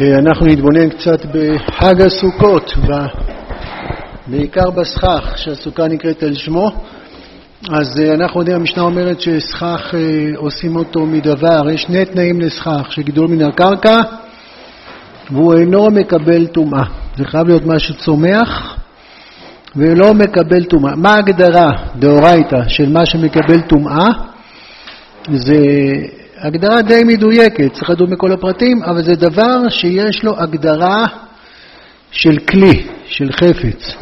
אה, אנחנו נתבונן קצת בחג הסוכות, בעיקר בסכך, שהסוכה נקראת על שמו. אז אה, אנחנו יודעים, המשנה אומרת שסכך אה, עושים אותו מדבר, יש שני תנאים לסכך, שגידול מן הקרקע והוא אינו מקבל טומאה. זה חייב להיות משהו צומח ולא מקבל טומאה. מה ההגדרה, דאורייתא, של מה שמקבל טומאה? זה הגדרה די מדויקת, צריך לדון בכל הפרטים, אבל זה דבר שיש לו הגדרה של כלי, של חפץ.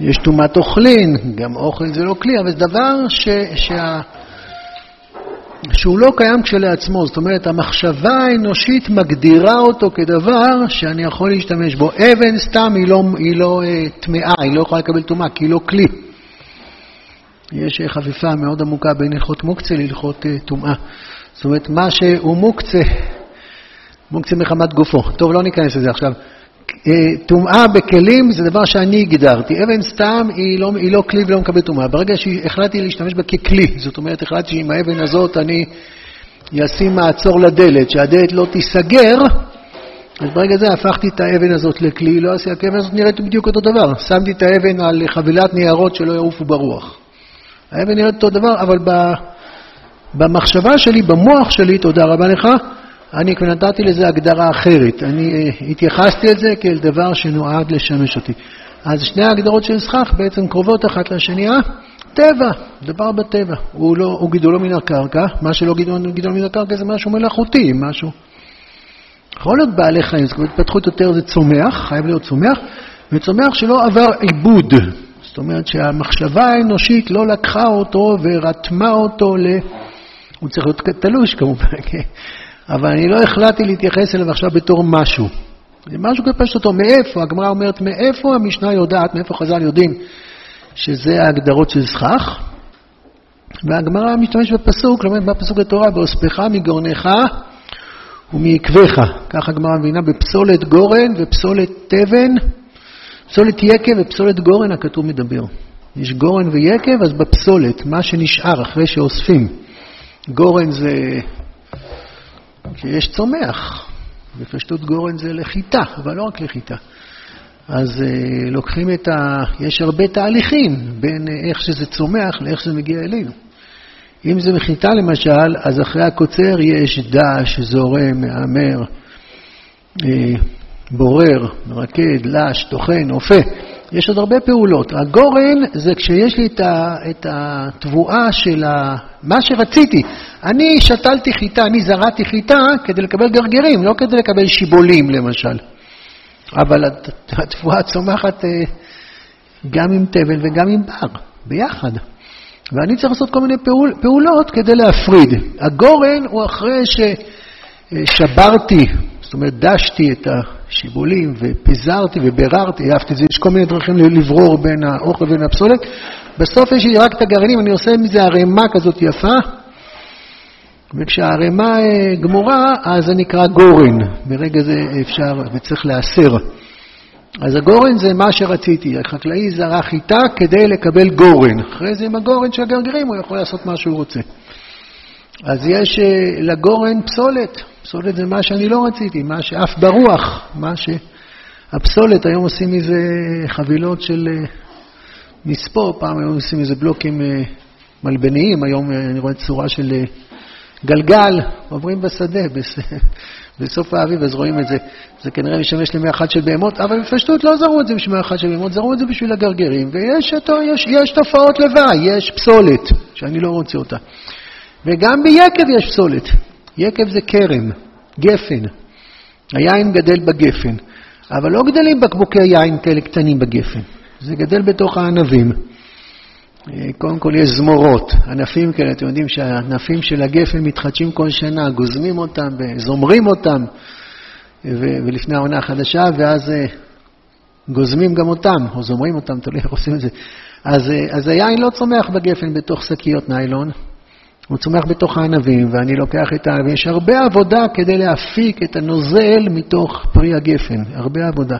יש טומאת אוכלין, גם אוכל זה לא כלי, אבל זה דבר ש, שה, שהוא לא קיים כשלעצמו. זאת אומרת, המחשבה האנושית מגדירה אותו כדבר שאני יכול להשתמש בו. אבן סתם היא לא, היא לא uh, טמאה, היא לא יכולה לקבל טומאה, כי היא לא כלי. יש חפיפה מאוד עמוקה בין הלכות מוקצה להלכות uh, טומאה. זאת אומרת, מה שהוא מוקצה, מוקצה מחמת גופו. טוב, לא ניכנס לזה עכשיו. אה, טומאה בכלים זה דבר שאני הגדרתי. אבן סתם היא לא, היא לא כלי ולא מקבל טומאה. ברגע שהחלטתי להשתמש בה ככלי, זאת אומרת, החלטתי שעם האבן הזאת אני אשים מעצור לדלת, שהדלת לא תיסגר, אז ברגע זה הפכתי את האבן הזאת לכלי, לא עשיתי, האבן הזאת נראית בדיוק אותו דבר. שמתי את האבן על חבילת ניירות שלא יעופו ברוח. האבן נראית אותו דבר, אבל ב... במחשבה שלי, במוח שלי, תודה רבה לך, אני כבר נתתי לזה הגדרה אחרת. אני אה, התייחסתי לזה כאל דבר שנועד לשמש אותי. אז שני ההגדרות של סכך בעצם קרובות אחת לשנייה. טבע, דבר בטבע. הוא, לא, הוא גידולו מן הקרקע, מה שלא גידול, גידול מן הקרקע זה משהו מלאכותי, משהו... יכול להיות בעלי חיים, זאת אומרת, התפתחות יותר זה צומח, חייב להיות צומח, וצומח שלא עבר עיבוד. זאת אומרת שהמחשבה האנושית לא לקחה אותו ורתמה אותו ל... הוא צריך להיות תלוש כמובן, כן? אבל אני לא החלטתי להתייחס אליו עכשיו בתור משהו. זה משהו כפשוט אותו. מאיפה? הגמרא אומרת, מאיפה המשנה יודעת, מאיפה חז"ל יודעים שזה ההגדרות של סכך? והגמרא משתמש בפסוק, לומד בפסוק התורה, באוספך מגורנך ומעקבך. ככה הגמרא מבינה בפסולת גורן ופסולת תבן, פסולת יקב ופסולת גורן הכתוב מדבר. יש גורן ויקב, אז בפסולת, מה שנשאר אחרי שאוספים. גורן זה שיש צומח, בפשטות גורן זה לחיטה, אבל לא רק לחיטה. אז uh, לוקחים את ה... יש הרבה תהליכים בין uh, איך שזה צומח לאיך שזה מגיע אלינו. אם זה מחיטה למשל, אז אחרי הקוצר יש דש, זורם, מהמר, uh, בורר, מרקד, לש, טוחן, אופה. יש עוד הרבה פעולות. הגורן זה כשיש לי את התבואה של ה... מה שרציתי. אני שתלתי חיטה, אני זרעתי חיטה כדי לקבל גרגרים, לא כדי לקבל שיבולים למשל. אבל התבואה צומחת אה, גם עם תבל וגם עם בר, ביחד. ואני צריך לעשות כל מיני פעול, פעולות כדי להפריד. הגורן הוא אחרי ששברתי, זאת אומרת דשתי את השיבולים ופיזרתי וביררתי, אהבתי את זה, יש כל מיני דרכים לברור בין האוכל ובין הפסולת. בסוף יש לי רק את הגרעינים, אני עושה מזה ערימה כזאת יפה, וכשהערימה אה, גמורה, אז זה נקרא גורן. ברגע זה אפשר וצריך להסר. אז הגורן זה מה שרציתי. החקלאי זרע חיטה כדי לקבל גורן. אחרי זה עם הגורן של הגרגירים הוא יכול לעשות מה שהוא רוצה. אז יש אה, לגורן פסולת. פסולת זה מה שאני לא רציתי, מה שעף ברוח, מה ש... הפסולת, היום עושים מזה חבילות של אה, מספוא, פעם היום עושים מזה בלוקים מלבניים, היום אני רואה צורה של גלגל, עוברים בשדה, בסוף האביב, אז רואים את זה. זה כנראה משמש למי אחת של בהמות, אבל בפשטות לא זרו את זה בשביל אחת של בהמות, זרו את זה בשביל הגרגרים, ויש יש, יש תופעות לוואי, יש פסולת, שאני לא רוצה אותה. וגם ביקב יש פסולת. יקב זה כרם, גפן. היין גדל בגפן, אבל לא גדלים בקבוקי יין כאלה קטנים בגפן, זה גדל בתוך הענבים. אה, קודם כל יש זמורות, ענפים כאלה, אתם יודעים שהענפים של הגפן מתחדשים כל שנה, גוזמים אותם וזומרים אותם, ולפני העונה החדשה, ואז אה, גוזמים גם אותם, או זומרים אותם, תלוי איך עושים את זה. אז, אה, אז היין לא צומח בגפן בתוך שקיות ניילון, הוא צומח בתוך הענבים, ואני לוקח את הענבים. יש הרבה עבודה כדי להפיק את הנוזל מתוך פרי הגפן, הרבה עבודה.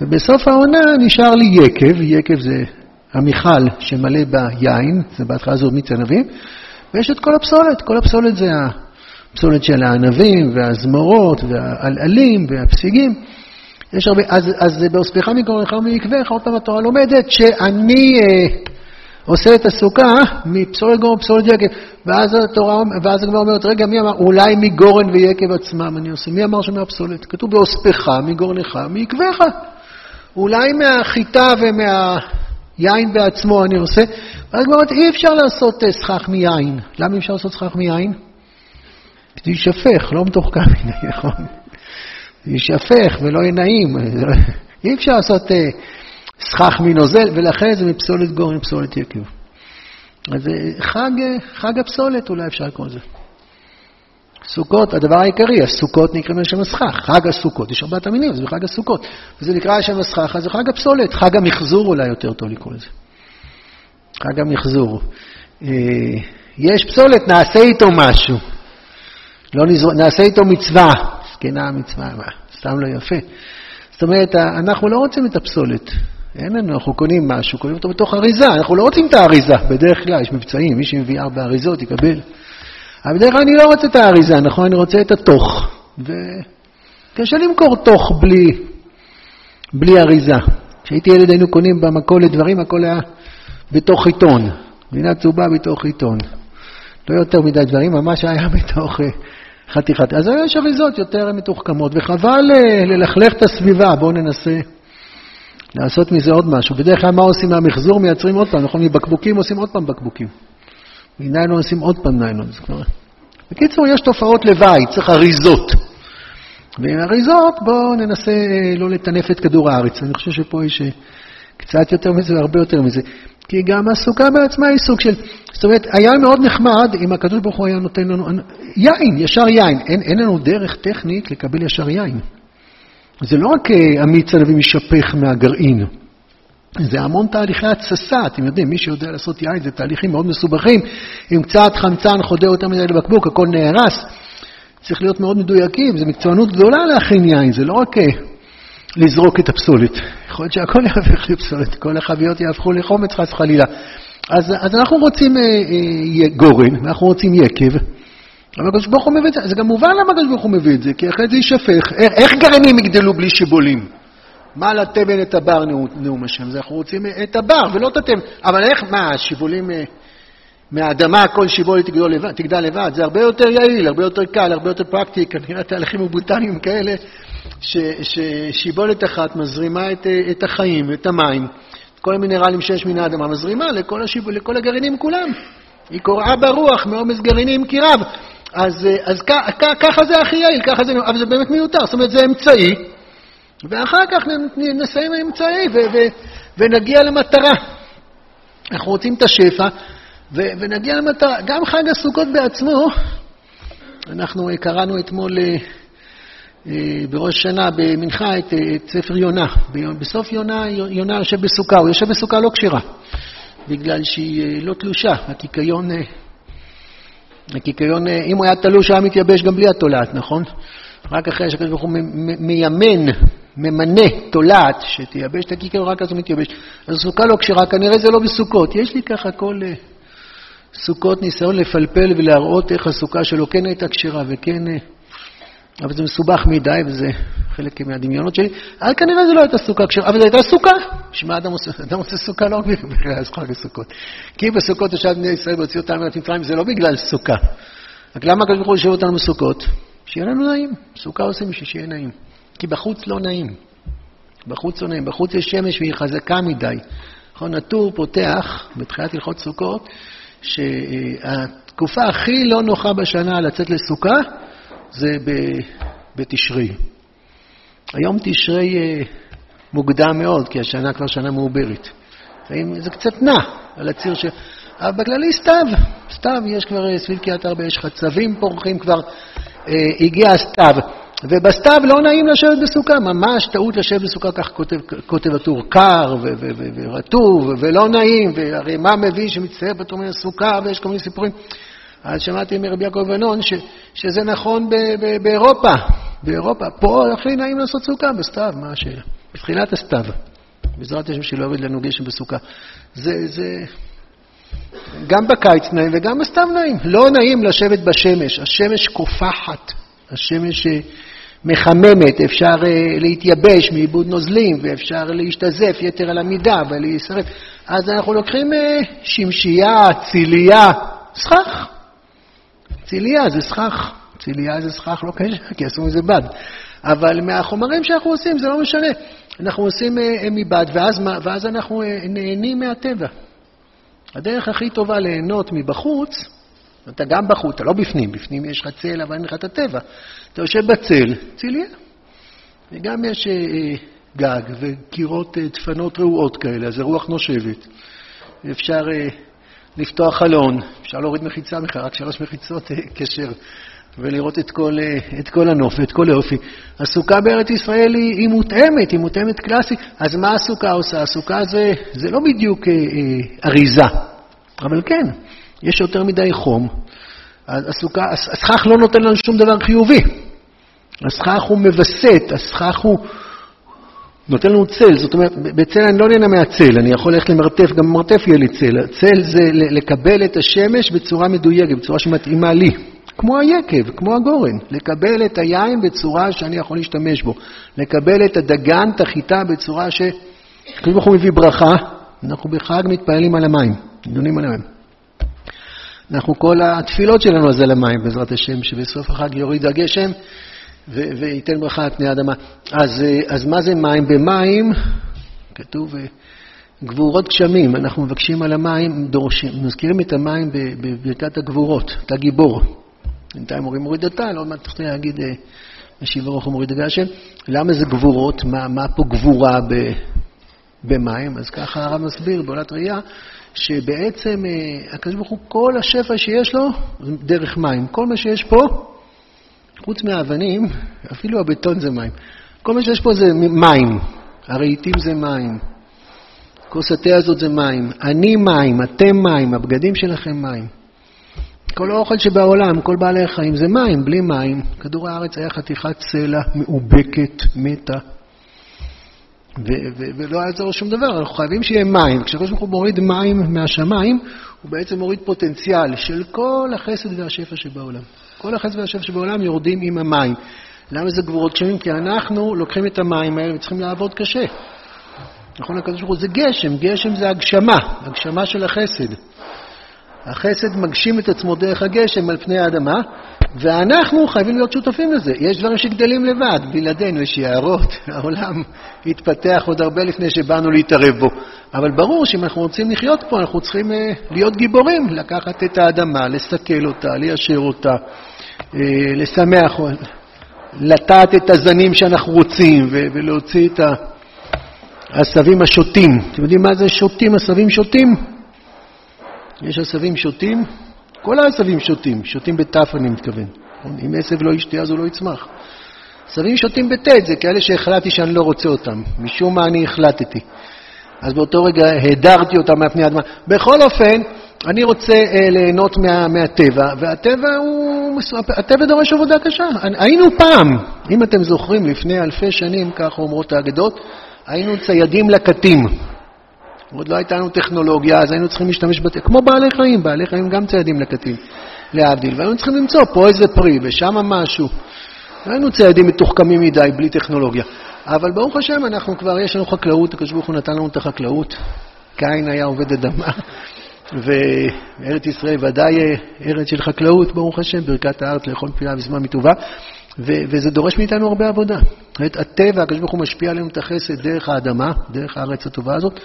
ובסוף העונה נשאר לי יקב, יקב זה המיכל שמלא ביין, זה בהתחלה עוד מיץ ענבים, ויש את כל הפסולת, כל הפסולת זה פסולת של הענבים והזמורות והעלעלים והפסיגים. יש הרבה, אז, אז בהוספך מגורנך ומעקבך, עוד פעם התורה לומדת שאני אה, עושה את הסוכה מפסולת גורן ופסולת יקב. ואז התורה, ואז הגמרא אומרת, רגע, מי אמר? אולי מגורן ויקב עצמם אני עושה. מי אמר שמהפסולת? כתוב בהוספך מגורנך ומעקבך. אולי מהחיטה ומהיין בעצמו אני עושה. ואז הגמרא אומרת, אי אפשר לעשות אה, סכך מיין. למה אי אפשר לעשות סכך מיין? זה יישפך, לא מתוחכם מדי, נכון? יישפך ולא יהיה נעים. אי אפשר לעשות אה, סכך מנוזל, ולכן זה מפסולת גורן, פסולת יקב. אז חג, חג הפסולת אולי אפשר לקרוא לזה. סוכות, הדבר העיקרי, הסוכות נקראים לשם הסכך, חג הסוכות, יש ארבעת המינים, זה חג הסוכות. וזה נקרא לשם הסכך, אז זה חג הפסולת, חג המחזור אולי יותר טוב לקרוא לזה. חג המחזור. אה, יש פסולת, נעשה איתו משהו. לא נזר... נעשה איתו מצווה. זקנה מצווה, מה? סתם לא יפה. זאת אומרת, אנחנו לא רוצים את הפסולת. אין לנו, אנחנו קונים משהו, קונים אותו בתוך אריזה, אנחנו לא רוצים את האריזה, בדרך כלל יש מבצעים, מי שמביא ארבע אריזות יקבל. אבל בדרך כלל אני לא רוצה את האריזה, נכון? אני רוצה את התוך. וקשה למכור תוך בלי, בלי אריזה. כשהייתי ילד היינו קונים במכולת דברים, הכל היה בתוך עיתון. גבינה צהובה בתוך עיתון. לא יותר מדי דברים, ממש היה בתוך אה, חתיכת. אז היום יש אריזות יותר מתוחכמות, וחבל אה, ללכלך את הסביבה, בואו ננסה לעשות מזה עוד משהו. בדרך כלל מה עושים מהמחזור? מייצרים עוד פעם, נכון? מבקבוקים עושים עוד פעם בקבוקים. מניילון עושים עוד פעם ניילון. בקיצור, יש תופעות לוואי, צריך אריזות. ועם אריזות בואו ננסה אה, לא לטנף את כדור הארץ. אני חושב שפה יש אה, קצת יותר מזה והרבה יותר מזה. כי גם הסוכה בעצמה היא סוג של... זאת אומרת, היה מאוד נחמד אם הקדוש ברוך הוא היה נותן לנו... יין, ישר יין. אין, אין לנו דרך טכנית לקבל ישר יין. זה לא רק אה, המיץ הנביא משפך מהגרעין, זה המון תהליכי התססה, אתם יודעים, מי שיודע לעשות יין זה תהליכים מאוד מסובכים, עם קצת חמצן חודר יותר מדי לבקבוק, הכל נהרס. צריך להיות מאוד מדויקים, זו מקצוענות גדולה להכין יין, זה לא רק אה, לזרוק את הפסולת. יכול להיות שהכל יהפך לפסולת, כל החביות יהפכו לחומץ חס וחלילה. אז, אז אנחנו רוצים אה, אה, גורן, ואנחנו רוצים יקב, אבל הקדוש ברוך הוא מביא את זה, זה גם מובן למה הקדוש ברוך הוא מביא את זה, כי אחרי זה יישפך. איך גרעינים יגדלו בלי שיבולים? מה לתבן את הבר נאום השם? זה אנחנו רוצים את הבר ולא את התבן. אבל איך, מה, השיבולים אה, מהאדמה, כל שיבולת תגדל לבד, תגדל לבד? זה הרבה יותר יעיל, הרבה יותר קל, הרבה יותר פרקטי, כנראה תהליכים מבוטניים כאלה, ששיבולת אחת מזרימה את, אה, את החיים, את המים, כל המינרלים שיש מן האדמה, מזרימה לכל, השיב... לכל הגרעינים כולם. היא קוראה ברוח מעומס גרעינים כי רב. אז, אה, אז ככה זה הכי יעיל, ככה זה, אבל זה באמת מיותר, זאת אומרת זה אמצעי, ואחר כך נסיים האמצעי ו, ו, ונגיע למטרה. אנחנו רוצים את השפע ו, ונגיע למטרה. גם חג הסוכות בעצמו, אנחנו אה, קראנו אתמול אה, בראש שנה במנחה את, את ספר יונה. בסוף יונה, יונה יושב בסוכה, הוא יושב בסוכה לא כשרה, בגלל שהיא לא תלושה, הקיקיון הקיקיון, אה, אם הוא היה תלוש, היה מתייבש גם בלי התולעת, נכון? רק אחרי שהקדוש ברוך הוא מיימן, ממנה תולעת שתייבש את הקיקיון, רק אז הוא מתייבש. אז סוכה לא כשרה, כנראה זה לא בסוכות. יש לי ככה כל אה, סוכות ניסיון לפלפל ולהראות איך הסוכה שלו כן הייתה כשרה וכן... אבל זה מסובך מדי, וזה חלק מהדמיונות שלי. אז כנראה זו לא הייתה סוכה כשרה, אבל זו הייתה סוכה. בשביל אדם עושה, אדם עושה סוכה לא בגלל חג הסוכות. כי בסוכות ישב בני ישראל והוציאו אותנו מארץ מצרים, זה לא בגלל סוכה. רק למה הקדוש ברוך הוא יושב אותנו בסוכות? שיהיה לנו נעים. סוכה עושים בשביל שיהיה נעים. כי בחוץ לא נעים. בחוץ לא נעים. בחוץ יש שמש והיא חזקה מדי. נכון, הטור פותח בתחילת הלכות סוכות, שהתקופה הכי לא נוחה בשנה לצאת לסוכה, זה בתשרי. היום תשרי אה, מוקדם מאוד, כי השנה כבר שנה מעוברת. זה קצת נע על הציר ש... אבל בכללי סתיו, סתיו, יש כבר אה, סביב קריית ארבע, יש חצבים פורחים כבר, אה, הגיע הסתיו. ובסתיו לא נעים לשבת בסוכה, ממש טעות לשבת בסוכה, כך כותב, כותב הטור, קר ורטוב ולא נעים, והרי מה מביא שמצטער פתאום מן הסוכה ויש כל מיני סיפורים. אז שמעתי מרבי יעקב בנון שזה נכון באירופה, באירופה. פה הכי נעים לעשות סוכה בסתיו, מה השאלה? בתחילת הסתיו. בעזרת השם שלא עובד לנו גשם בסוכה. זה, זה... גם בקיץ נעים וגם בסתם נעים. לא נעים לשבת בשמש, השמש קופחת, השמש אה, מחממת, אפשר אה, להתייבש מעיבוד נוזלים, ואפשר להשתזף יתר על המידה ולהישרף. אז אנחנו לוקחים אה, שמשייה, ציליה, סכך. ציליה זה סכך, ציליה זה סכך לא קשה, כי עשו מזה בד. אבל מהחומרים שאנחנו עושים זה לא משנה. אנחנו עושים מבד, ואז, ואז אנחנו נהנים מהטבע. הדרך הכי טובה ליהנות מבחוץ, אתה גם בחוץ, אתה לא בפנים, בפנים יש לך צל, אבל אין לך את הטבע. אתה יושב בצל, ציליה. וגם יש אה, אה, גג וקירות אה, דפנות רעועות כאלה, אז זה רוח נושבת. אפשר אה, לפתוח חלון, אפשר להוריד מחיצה בכלל, רק שלוש מחיצות אה, קשר, ולראות את כל, אה, את כל הנוף ואת כל היופי. הסוכה בארץ ישראל היא, היא מותאמת, היא מותאמת קלאסית. אז מה הסוכה עושה? הסוכה זה, זה לא בדיוק אה, אריזה, אבל כן, יש יותר מדי חום. הסוכה, הסכך לא נותן לנו שום דבר חיובי. הסכך הוא מווסת, הסכך הוא נותן לנו צל. זאת אומרת, בצל אני לא נהנה מהצל, אני יכול ללכת למרתף, גם במרתף יהיה לי צל. צל זה לקבל את השמש בצורה מדויקת, בצורה שמתאימה לי. כמו היקב, כמו הגורן, לקבל את היין בצורה שאני יכול להשתמש בו, לקבל את הדגן, את החיטה, בצורה ש... ברוך הוא מביא ברכה, אנחנו בחג מתפעלים על המים, נדונים על המים. אנחנו, כל התפילות שלנו זה למים, בעזרת השם, שבסוף החג יוריד הגשם וייתן ברכה על פני האדמה. אז, אז מה זה מים? במים, כתוב, גבורות גשמים, אנחנו מבקשים על המים, דורשים, מזכירים את המים בברכת הגבורות, אתה גיבור. בינתיים אומרים מוריד הטל, עוד מעט תכף להגיד אה, משיב הרוח ומוריד הגשם. למה זה גבורות? מה, מה פה גבורה ב, במים? אז ככה הרב מסביר בעולת ראייה, שבעצם אה, הקדוש ברוך הוא, כל השפע שיש לו, דרך מים. כל מה שיש פה, חוץ מהאבנים, אפילו הבטון זה מים. כל מה שיש פה זה מים. הרהיטים זה מים. כוס התה הזאת זה מים. אני מים, אתם מים, הבגדים שלכם מים. כל האוכל שבעולם, כל בעלי החיים זה מים, בלי מים. כדור הארץ היה חתיכת סלע מאובקת, מתה, ולא היה יעזור שום דבר, אנחנו חייבים שיהיה מים. כשהקדוש ברוך הוא מוריד מים מהשמיים, הוא בעצם מוריד פוטנציאל של כל החסד והשפע שבעולם. כל החסד והשפע שבעולם יורדים עם המים. למה זה גבורות גשמים? כי אנחנו לוקחים את המים האלה וצריכים לעבוד קשה. נכון, הקדוש ברוך הוא זה גשם, גשם זה הגשמה, הגשמה של החסד. החסד מגשים את עצמו דרך הגשם על פני האדמה, ואנחנו חייבים להיות שותפים לזה. יש דברים שגדלים לבד, בלעדינו יש יערות, העולם התפתח עוד הרבה לפני שבאנו להתערב בו. אבל ברור שאם אנחנו רוצים לחיות פה, אנחנו צריכים uh, להיות גיבורים, לקחת את האדמה, לסכל אותה, ליישר אותה, uh, לשמח, לטעת את הזנים שאנחנו רוצים ולהוציא את העשבים השוטים. אתם יודעים מה זה שוטים, עשבים שוטים? יש עשבים שוטים, כל העשבים שוטים, שוטים בתף אני מתכוון. אם עשב לא ישתה אז הוא לא יצמח. עשבים שוטים בטית, זה כאלה שהחלטתי שאני לא רוצה אותם. משום מה אני החלטתי. אז באותו רגע הדרתי אותם מהפני האדמה. בכל אופן, אני רוצה אה, ליהנות מה, מהטבע, והטבע הוא, הטבע דורש עבודה קשה. היינו פעם, אם אתם זוכרים, לפני אלפי שנים, כך אומרות האגדות, היינו ציידים לקטים. עוד לא הייתה לנו טכנולוגיה, אז היינו צריכים להשתמש בת... כמו בעלי חיים, בעלי חיים גם ציידים לקטים, להבדיל, והיינו צריכים למצוא פה איזה פרי ושם משהו. היינו ציידים מתוחכמים מדי, בלי טכנולוגיה. אבל ברוך השם, אנחנו כבר, יש לנו חקלאות, הקדוש ברוך הוא נתן לנו את החקלאות. קין היה עובד אדמה, וארץ ישראל ודאי ארץ של חקלאות, ברוך השם, ברכת הארץ לאכול פילה בזמן מטובה. ו- וזה דורש מאיתנו הרבה עבודה. הטבע, הקדוש ברוך הוא משפיע עלינו את החסד דרך האדמה, דרך הארץ הטובה הזאת,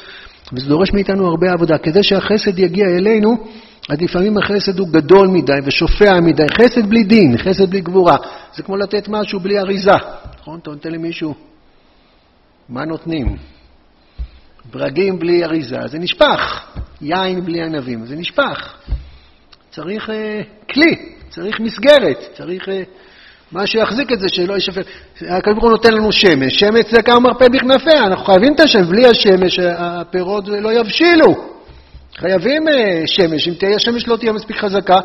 וזה דורש מאיתנו הרבה עבודה. כדי שהחסד יגיע אלינו, אז לפעמים החסד הוא גדול מדי ושופע מדי. חסד בלי דין, חסד בלי גבורה. זה כמו לתת משהו בלי אריזה. נכון? אתה נותן למישהו, מה נותנים? ברגים בלי אריזה, זה נשפך. יין בלי ענבים, זה נשפך. צריך uh, כלי, צריך מסגרת, צריך... Uh, מה שיחזיק את זה, שלא יישפך. הקדוש ברוך הוא נותן לנו שמש, שמש זה כמה מרפא בכנפיה, אנחנו חייבים את השמש, בלי השמש הפירות לא יבשילו. חייבים אה, שמש, אם תהיה שמש לא תהיה מספיק חזקה,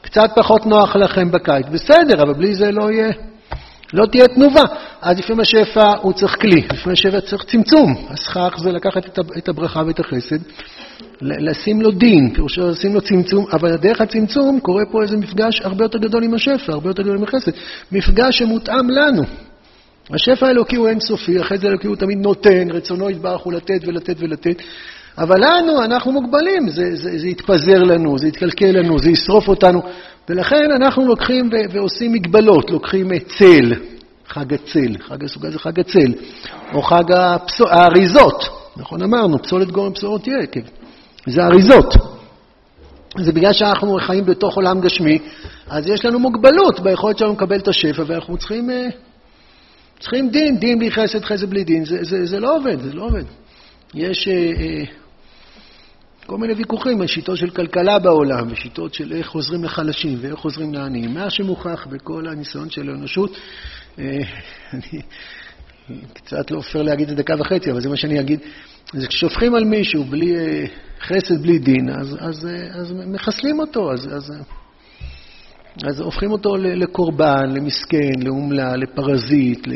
קצת פחות נוח לכם בקיץ. בסדר, אבל בלי זה לא יהיה, לא תהיה תנובה. אז לפעמים השפע הוא צריך כלי, לפעמים השפע צריך צמצום. הסכך זה לקחת את הברכה ואת החסד, לשים לו דין, פירושו לשים לו צמצום, אבל דרך הצמצום קורה פה איזה מפגש הרבה יותר גדול עם השפע, הרבה יותר גדול עם החסד. מפגש שמותאם לנו. השפע האלוקי הוא אינסופי, החסד האלוקי הוא תמיד נותן, רצונו יתברך הוא לתת ולתת ולתת. אבל לנו, אנחנו מוגבלים, זה, זה, זה יתפזר לנו, זה יתקלקל לנו, זה ישרוף אותנו, ולכן אנחנו לוקחים ו- ועושים מגבלות, לוקחים צל, חג הצל, חג הסוגה זה חג הצל, או חג הפסול, האריזות, נכון אמרנו, פסולת גורם פסולות יקב, זה אריזות. זה בגלל שאנחנו חיים בתוך עולם גשמי, אז יש לנו מוגבלות ביכולת שלנו לקבל את השפע, ואנחנו צריכים, אה, צריכים דין, דין בלי חסד, חסד בלי דין. זה, זה, זה לא עובד, זה לא עובד. יש אה, אה, כל מיני ויכוחים על שיטות של כלכלה בעולם, ושיטות של איך חוזרים לחלשים ואיך חוזרים לעניים. מה שמוכח בכל הניסיון של האנושות, אה, אני קצת לא פייר להגיד את דקה וחצי, אבל זה מה שאני אגיד, זה כששופכים על מישהו בלי אה, חסד, בלי דין, אז, אז, אה, אז מחסלים אותו, אז, אז, אז הופכים אותו לקורבן, למסכן, לאומלל, לפרזיט, ל...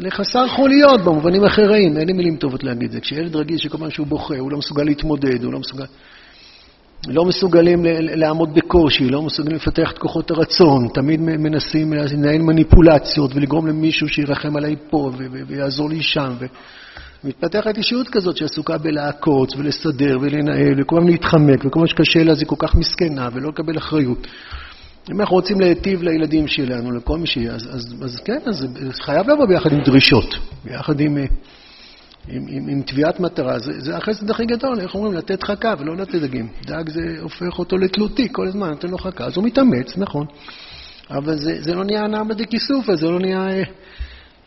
לחסר חוליות במובנים אחרים, אין לי מילים טובות להגיד את זה. כשילד רגיל שכל פעם שהוא בוכה, הוא לא מסוגל להתמודד, הוא לא מסוגל... לא מסוגלים לעמוד בקושי, לא מסוגלים לפתח את כוחות הרצון, תמיד מנסים לנהל מניפולציות ולגרום למישהו שירחם עליי פה ויעזור לי שם. ומתפתחת אישיות כזאת שעסוקה בלעקוץ ולסדר ולנהל וכל הזמן להתחמק וכל מה שקשה לה זה כל כך מסכנה ולא לקבל אחריות. אם אנחנו רוצים להיטיב לילדים שלנו, לכל מי שיהיה, אז, אז, אז כן, אז זה חייב לבוא ביחד עם דרישות, ביחד עם, עם, עם, עם תביעת מטרה. זה, זה החסד הכי גדול, איך אומרים? לתת חכה ולא לתת דגים. דג זה הופך אותו לתלותי כל הזמן, נותן לו חכה. אז הוא מתאמץ, נכון. אבל זה, זה לא נהיה נעמה דקיסופה, זה לא נהיה אה,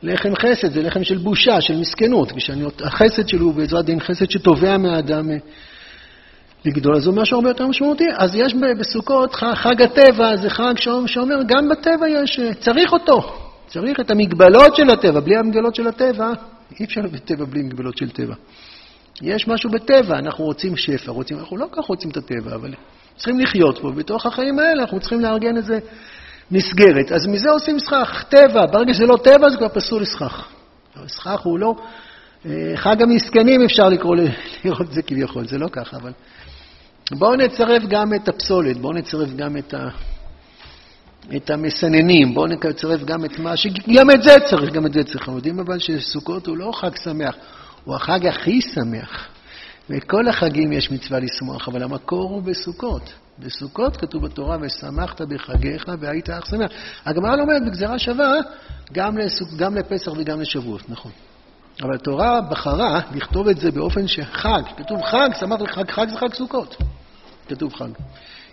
לחם חסד, זה לחם של בושה, של מסכנות. החסד שלו הוא בעזרת דין חסד שתובע מהאדם. אה, לגדול, אז הוא משהו הרבה יותר משמעותי. אז יש בסוכות חג הטבע, זה חג שאומר, גם בטבע יש, צריך אותו, צריך את המגבלות של הטבע. בלי המגבלות של הטבע, אי אפשר בטבע בלי מגבלות של טבע. יש משהו בטבע, אנחנו רוצים שפע, רוצים, אנחנו לא כל כך רוצים את הטבע, אבל צריכים לחיות פה, ובתוך החיים האלה אנחנו צריכים לארגן איזה מסגרת. אז מזה עושים סכך, טבע, ברגע שזה לא טבע זה כבר פסול לסכך. סכך הוא לא... אה, חג המסכנים אפשר לקרוא, לראות את זה כביכול, זה לא ככה, אבל בואו נצרף גם את הפסולת, בואו נצרף גם את, ה, את המסננים, בואו נצרף גם את מה ש... גם את זה צריך, גם את זה צריך. אנחנו יודעים אבל שסוכות הוא לא חג שמח, הוא החג הכי שמח. בכל החגים יש מצווה לשמוח, אבל המקור הוא בסוכות. בסוכות כתוב בתורה, ושמחת בחגיך והיית אך שמח. הגמרא לומדת בגזרה שווה גם, לסוכ... גם לפסח וגם לשבועות, נכון. אבל התורה בחרה לכתוב את זה באופן שחג, כתוב חג, שמחת בחג, חג זה חג סוכות. כתוב חג.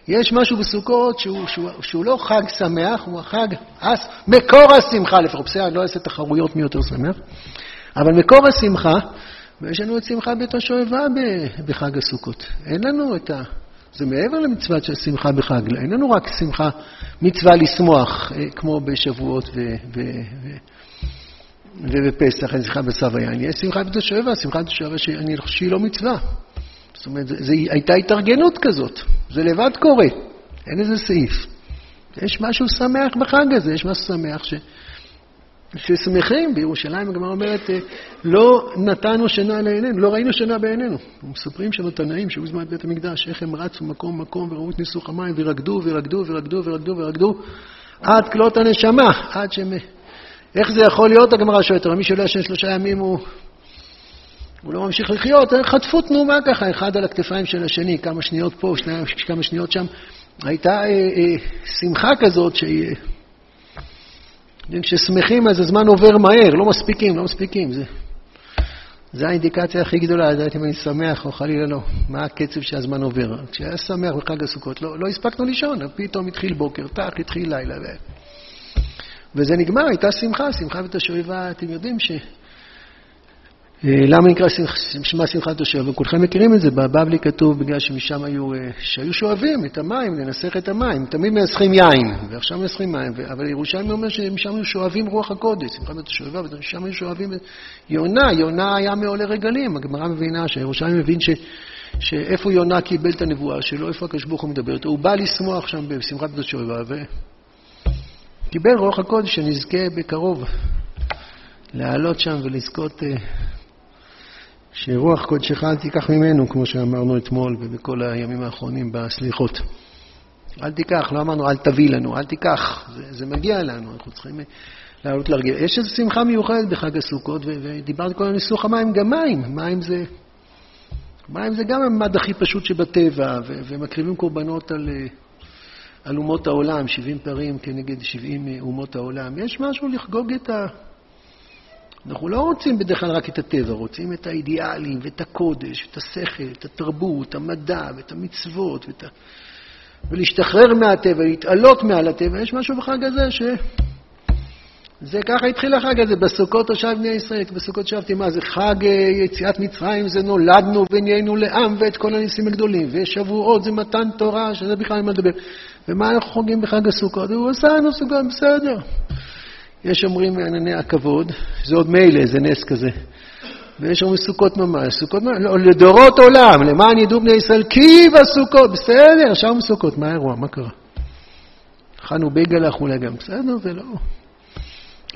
יש משהו בסוכות שהוא, שהוא, שהוא לא חג שמח, הוא החג, אס, מקור השמחה לפחות. בסדר, אני לא אעשה תחרויות מי יותר שמח, אבל מקור השמחה, ויש לנו את שמחה בית השואבה בחג הסוכות. אין לנו את ה... זה מעבר למצוות של שמחה בחג, אין לנו רק שמחה, מצווה לשמוח, אה, כמו בשבועות ו... ו, ו ובפסח אין שמחה בצו היין. יש שמחה בית השואבה, שמחה בית השואבה שהיא לא מצווה. זאת אומרת, זו הייתה התארגנות כזאת, זה לבד קורה, אין איזה סעיף. יש משהו שמח בחג הזה, יש משהו שמח ש... ששמחים בירושלים, הגמרא אומרת, אה, לא נתנו שינה לעינינו, לא ראינו שינה בעינינו. מספרים שם התנאים שהיו זמן בית המקדש, איך הם רצו מקום מקום וראו את ניסוך המים ורקדו ורקדו ורקדו ורקדו ורקדו עד כלות הנשמה, עד שהם... איך זה יכול להיות, הגמרא שואלת, מי שלא ישן שלושה ימים הוא הוא לא ממשיך לחיות, חטפו תנומה ככה, אחד על הכתפיים של השני, כמה שניות פה, שני, כמה שניות שם. הייתה אה, אה, שמחה כזאת שהיא... כששמחים אז הזמן עובר מהר, לא מספיקים, לא מספיקים. זה, זה האינדיקציה הכי גדולה, לדעת אם אני שמח או חלילה לא. מה הקצב שהזמן עובר. כשהיה שמח בחג הסוכות, לא, לא הספקנו לישון, פתאום התחיל בוקר, טח, התחיל לילה. ו... וזה נגמר, הייתה שמחה, שמחה ותשואבה, אתם יודעים ש... אה, למה נקרא שמע שמחת השואב? וכולכם מכירים את זה, בבבלי כתוב בגלל שמשם היו, אה, שהיו שואבים את המים, לנסח את המים, תמיד מנסחים יין, ועכשיו מנסחים מים, אבל ירושלמי אומר שמשם היו שואבים רוח הקודש, שמחת השואבה, ושם היו שואבים יונה, יונה היה מעולי רגלים, הגמרא מבינה שהירושלמי מבין ש... שאיפה יונה קיבל את הנבואה שלו, איפה הקדוש ברוך הוא מדבר איתו, הוא בא לשמוח שם בשמחת השואבה, וקיבל רוח הקודש שנזכה בקרוב לעלות שם ולזכות... אה, שרוח קודשך אל תיקח ממנו, כמו שאמרנו אתמול ובכל הימים האחרונים בסליחות. אל תיקח, לא אמרנו אל תביא לנו, אל תיקח, זה, זה מגיע לנו, אנחנו צריכים לעלות להרגיע. יש איזו שמחה מיוחדת בחג הסוכות, ודיברתי כל הניסוח המים, גם מים, מים זה, מים זה גם הממד הכי פשוט שבטבע, ומקריבים קורבנות על, על אומות העולם, 70 פרים כנגד 70 אומות העולם. יש משהו לחגוג את ה... אנחנו לא רוצים בדרך כלל רק את הטבע, רוצים את האידיאלים, ואת הקודש, ואת השכל, את התרבות, המדע, ואת המצוות, ואת ה... ולהשתחרר מהטבע, להתעלות מעל הטבע. יש משהו בחג הזה ש... זה ככה התחיל החג הזה, בסוכות תושב בני ישראל, בסוכות שבתי, מה זה חג אה, יציאת מצרים, זה נולדנו ונהיינו לעם ואת כל הניסים הגדולים, ושבועות זה מתן תורה, שזה בכלל אין מה לדבר. ומה אנחנו חוגגים בחג הסוכות? הוא עשה לנו סוכות, בסדר. יש אומרים ענני הכבוד, זה עוד מילא, זה נס כזה. ויש אומרים סוכות ממש, סוכות ממש, לא, לדורות עולם, למען ידעו בני ישראל, כי בסוכות, בסדר, שם סוכות, מה האירוע, מה קרה? אכלנו בייגלח אולי גם, בסדר, זה לא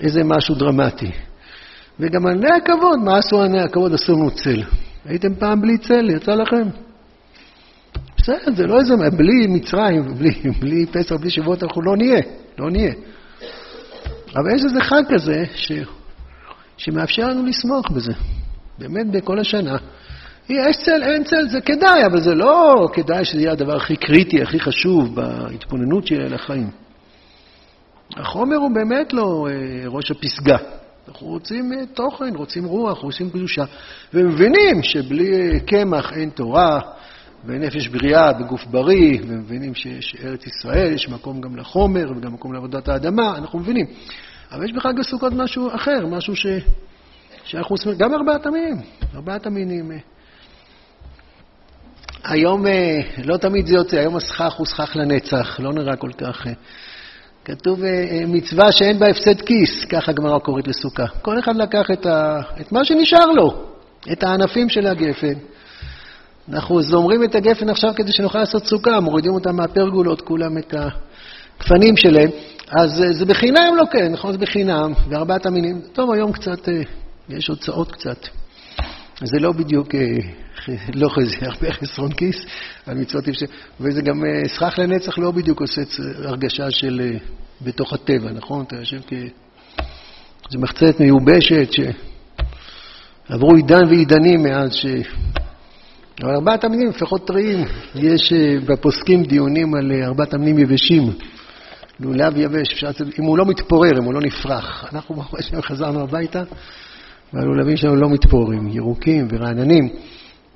איזה משהו דרמטי. וגם ענני הכבוד, מה עשו ענני הכבוד? עשו לנו צל. הייתם פעם בלי צל, יצא לכם? בסדר, זה לא איזה, בלי מצרים, בלי, בלי פסח, בלי שבועות, אנחנו לא נהיה, לא נהיה. אבל יש איזה חג כזה ש... שמאפשר לנו לשמוח בזה, באמת בכל השנה. יש צל, אין צל, זה כדאי, אבל זה לא כדאי שזה יהיה הדבר הכי קריטי, הכי חשוב בהתבוננות שלי על החיים. החומר הוא באמת לא אה, ראש הפסגה. אנחנו רוצים אה, תוכן, רוצים רוח, רוצים קדושה, ומבינים שבלי אה, קמח אין תורה, ונפש בריאה בגוף בריא, ומבינים שיש ארץ ישראל, יש מקום גם לחומר וגם מקום לעבודת האדמה, אנחנו מבינים. אבל יש בחג הסוכות משהו אחר, משהו ש... שאנחנו עושים, גם ארבעת המינים, ארבעת המינים. אה. היום אה, לא תמיד זה יוצא, היום הסכך הוא סכך לנצח, לא נראה כל כך... אה. כתוב מצווה שאין בה הפסד כיס, ככה הגמרא קוראת לסוכה. כל אחד לקח את, ה... את מה שנשאר לו, את הענפים של הגפן. אנחנו זומרים את הגפן עכשיו כדי שנוכל לעשות סוכה, מורידים אותם מהפרגולות, כולם את הגפנים שלהם. אז זה בחינם לא כן, נכון? זה בחינם, וארבעת המינים. טוב, היום קצת, יש הוצאות קצת. זה לא בדיוק, לא זה הרבה חסרון כיס, על מצוות אפשר, וזה גם סכך לנצח לא בדיוק עושה הרגשה של בתוך הטבע, נכון? אתה יושב כ... זה מחצת מיובשת שעברו עידן ועידנים מאז ש... אבל ארבעת המינים לפחות טריים. יש בפוסקים דיונים על ארבעת המינים יבשים. לולב יבש, אפשר לצאת, אם הוא לא מתפורר, אם הוא לא נפרח. אנחנו ברוך השם חזרנו הביתה, והלולבים שלנו לא מתפוררים, ירוקים ורעננים.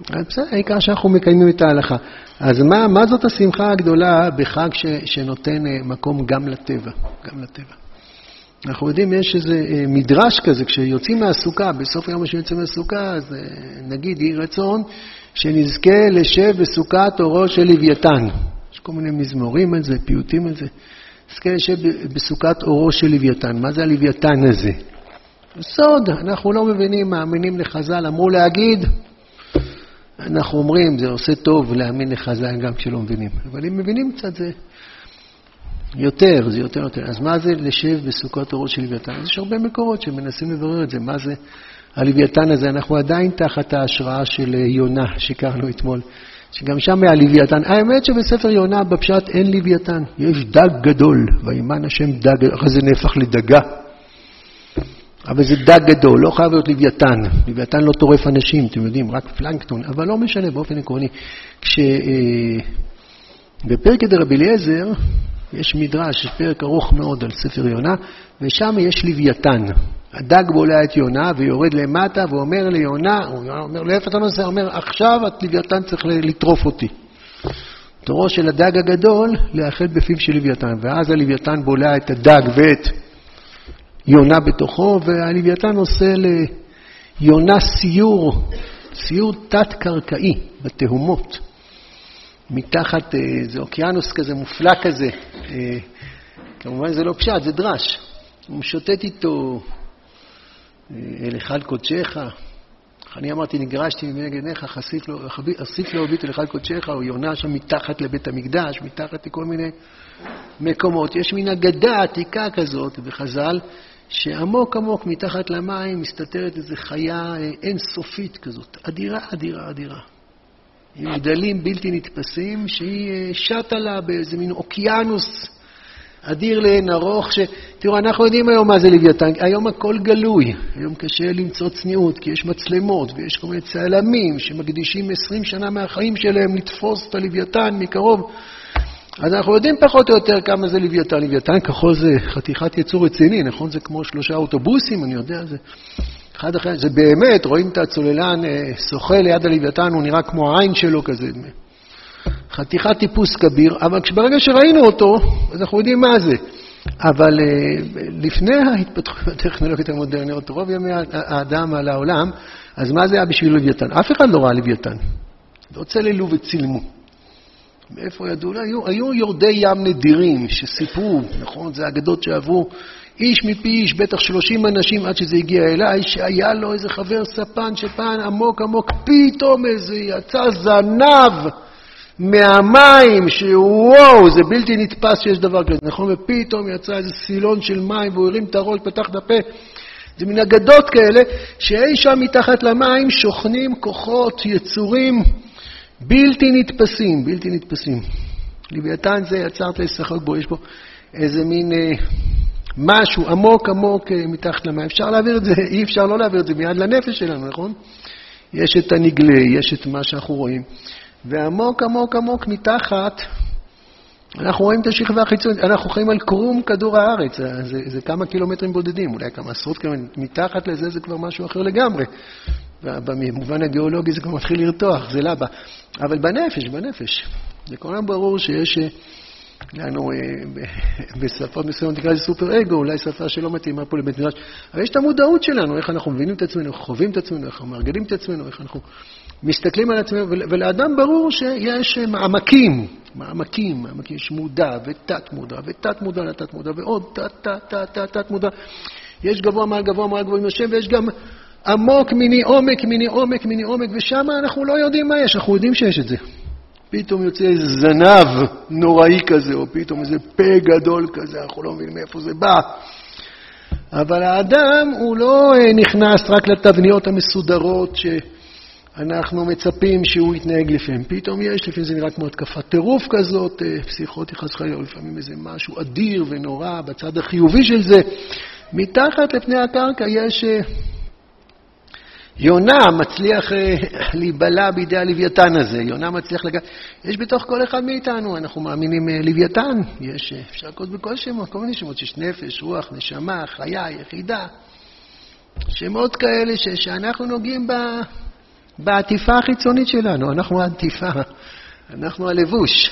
בסדר, העיקר שאנחנו מקיימים את ההלכה. אז מה, מה זאת השמחה הגדולה בחג ש, שנותן אה, מקום גם לטבע, גם לטבע? אנחנו יודעים, יש איזה אה, מדרש כזה, כשיוצאים מהסוכה, בסוף היום שיוצאים מהסוכה, אז אה, נגיד, יהי רצון שנזכה לשב בסוכת אורו של לוויתן. יש כל מיני מזמורים על זה, פיוטים על זה. נזכה לשב בסוכת אורו של לוויתן. מה זה הלוויתן הזה? סוד, אנחנו לא מבינים, מאמינים לחז"ל. אמרו להגיד, אנחנו אומרים, זה עושה טוב להאמין לחז"ל גם כשלא מבינים. אבל אם מבינים קצת, זה יותר, זה יותר יותר. אז מה זה לשב בסוכות אורו של לוויתן? יש הרבה מקורות שמנסים לברר את זה, מה זה הלוויתן הזה. אנחנו עדיין תחת ההשראה של יונה שהכרנו אתמול. שגם שם היה לוויתן. האמת שבספר יונה בפשט אין לוויתן, יש דג גדול, וימן השם דג, אחרי זה נהפך לדגה. אבל זה דג גדול, לא חייב להיות לוויתן. לוויתן לא טורף אנשים, אתם יודעים, רק פלנקטון, אבל לא משנה באופן עקרוני. כשבפרק אה, דרבי אליעזר יש מדרש, פרק ארוך מאוד על ספר יונה, ושם יש לוויתן. הדג בולע את יונה ויורד למטה ואומר ליונה, הוא אומר, לאיפה אתה נוסע? הוא אומר, עכשיו לוויתן צריך לטרוף אותי. תורו של הדג הגדול לאחד בפיו של לוויתן, ואז הלוויתן בולע את הדג ואת יונה בתוכו, והלוויתן עושה ליונה סיור, סיור תת-קרקעי בתהומות. מתחת, איזה אה, אוקיינוס כזה מופלא כזה. אה, כמובן זה לא פשט, זה דרש. הוא משוטט איתו אל היכל קודשך. אני אמרתי, נגרשתי מנגד עיניך, אסיף להוביט אל היכל קודשך, או יונה שם מתחת לבית המקדש, מתחת לכל מיני מקומות. יש מין אגדה עתיקה כזאת בחז"ל, שעמוק עמוק מתחת למים מסתתרת איזו חיה אה, אינסופית כזאת, אדירה, אדירה, אדירה. עם גדלים בלתי נתפסים, שהיא אה, שטה לה באיזה מין אוקיינוס אדיר לאין ארוך, ש... תראו, אנחנו יודעים היום מה זה לוויתן, היום הכל גלוי, היום קשה למצוא צניעות, כי יש מצלמות ויש כל מיני צלמים שמקדישים 20 שנה מהחיים שלהם לתפוס את הלוויתן מקרוב. אז אנחנו יודעים פחות או יותר כמה זה לוויתן. לוויתן כחול זה חתיכת יצור רציני, נכון? זה כמו שלושה אוטובוסים, אני יודע, זה אחד אחר, זה באמת, רואים את הצוללן אה, שוחה ליד הלוויתן, הוא נראה כמו העין שלו כזה. חתיכת טיפוס כביר, אבל ברגע שראינו אותו, אז אנחנו יודעים מה זה. אבל אה, לפני ההתפתחויות הטכנולוגיות המודרניות, רוב ימי האדם על העולם, אז מה זה היה בשביל לוויתן? אף אחד לא ראה לוויתן. לא צללו וצילמו. מאיפה ידעו? לא, היו, היו יורדי ים נדירים שסיפרו, נכון? זה אגדות שעברו איש מפי איש, בטח שלושים אנשים עד שזה הגיע אליי, שהיה לו איזה חבר ספן שפן עמוק עמוק, פתאום איזה יצא זנב מהמים, שוואו, זה בלתי נתפס שיש דבר כזה, נכון? ופתאום יצא איזה סילון של מים והוא הרים את הראש, פתח את הפה. זה מין אגדות כאלה, שאי שם מתחת למים שוכנים כוחות, יצורים בלתי נתפסים, בלתי נתפסים. לוויתן זה יצרת לשחק בו, יש פה איזה מין אה, משהו עמוק עמוק אה, מתחת למים. אפשר להעביר את זה, אי אפשר לא להעביר את זה מיד לנפש שלנו, נכון? יש את הנגלה, יש את מה שאנחנו רואים. ועמוק עמוק עמוק מתחת, אנחנו רואים את השכבה החיצונית, אנחנו חיים על קרום כדור הארץ, זה, זה, זה כמה קילומטרים בודדים, אולי כמה עשרות קילומטרים, מתחת לזה זה כבר משהו אחר לגמרי. במובן הגיאולוגי זה כבר מתחיל לרתוח, זה לבה. אבל בנפש, בנפש, זה הזמן ברור שיש אה, לנו אה, בשפות מסוימות נקרא לזה סופר אגו, אולי שפה שלא מתאימה פה לבית מדרש, אבל יש את המודעות שלנו, איך אנחנו מבינים את עצמנו, איך חווים את עצמנו, איך אנחנו מארגנים את עצמנו, איך אנחנו מסתכלים על עצמנו, ולאדם ברור שיש מעמקים, מעמקים, מעמקים, יש מודע ותת מודע ותת מודע לתת מודע ועוד תת תת תת תת תת מודע. יש גבוה מעל גבוה מעל גבוה עם השם ויש גם עמוק מיני עומק מיני עומק מיני עומק ושם אנחנו לא יודעים מה יש, אנחנו יודעים שיש את זה. פתאום יוצא איזה זנב נוראי כזה, או פתאום איזה פה גדול כזה, אנחנו לא מבינים מאיפה זה בא. אבל האדם הוא לא אה, נכנס רק לתבניות המסודרות שאנחנו מצפים שהוא יתנהג לפעמים. פתאום יש, לפעמים זה נראה כמו התקפת טירוף כזאת, אה, פסיכוטי חס וחלילה, לפעמים איזה משהו אדיר ונורא בצד החיובי של זה. מתחת לפני הקרקע יש אה, יונה מצליח אה, להיבלע בידי הלוויתן הזה, יונה מצליח לגעת. יש בתוך כל אחד מאיתנו, אנחנו מאמינים לוויתן, יש, אפשר לקרוא בכל שמות, כל מיני שמות, יש נפש, רוח, נשמה, חיה, יחידה. שמות כאלה ש, שאנחנו נוגעים ב, בעטיפה החיצונית שלנו, אנחנו העטיפה, אנחנו הלבוש.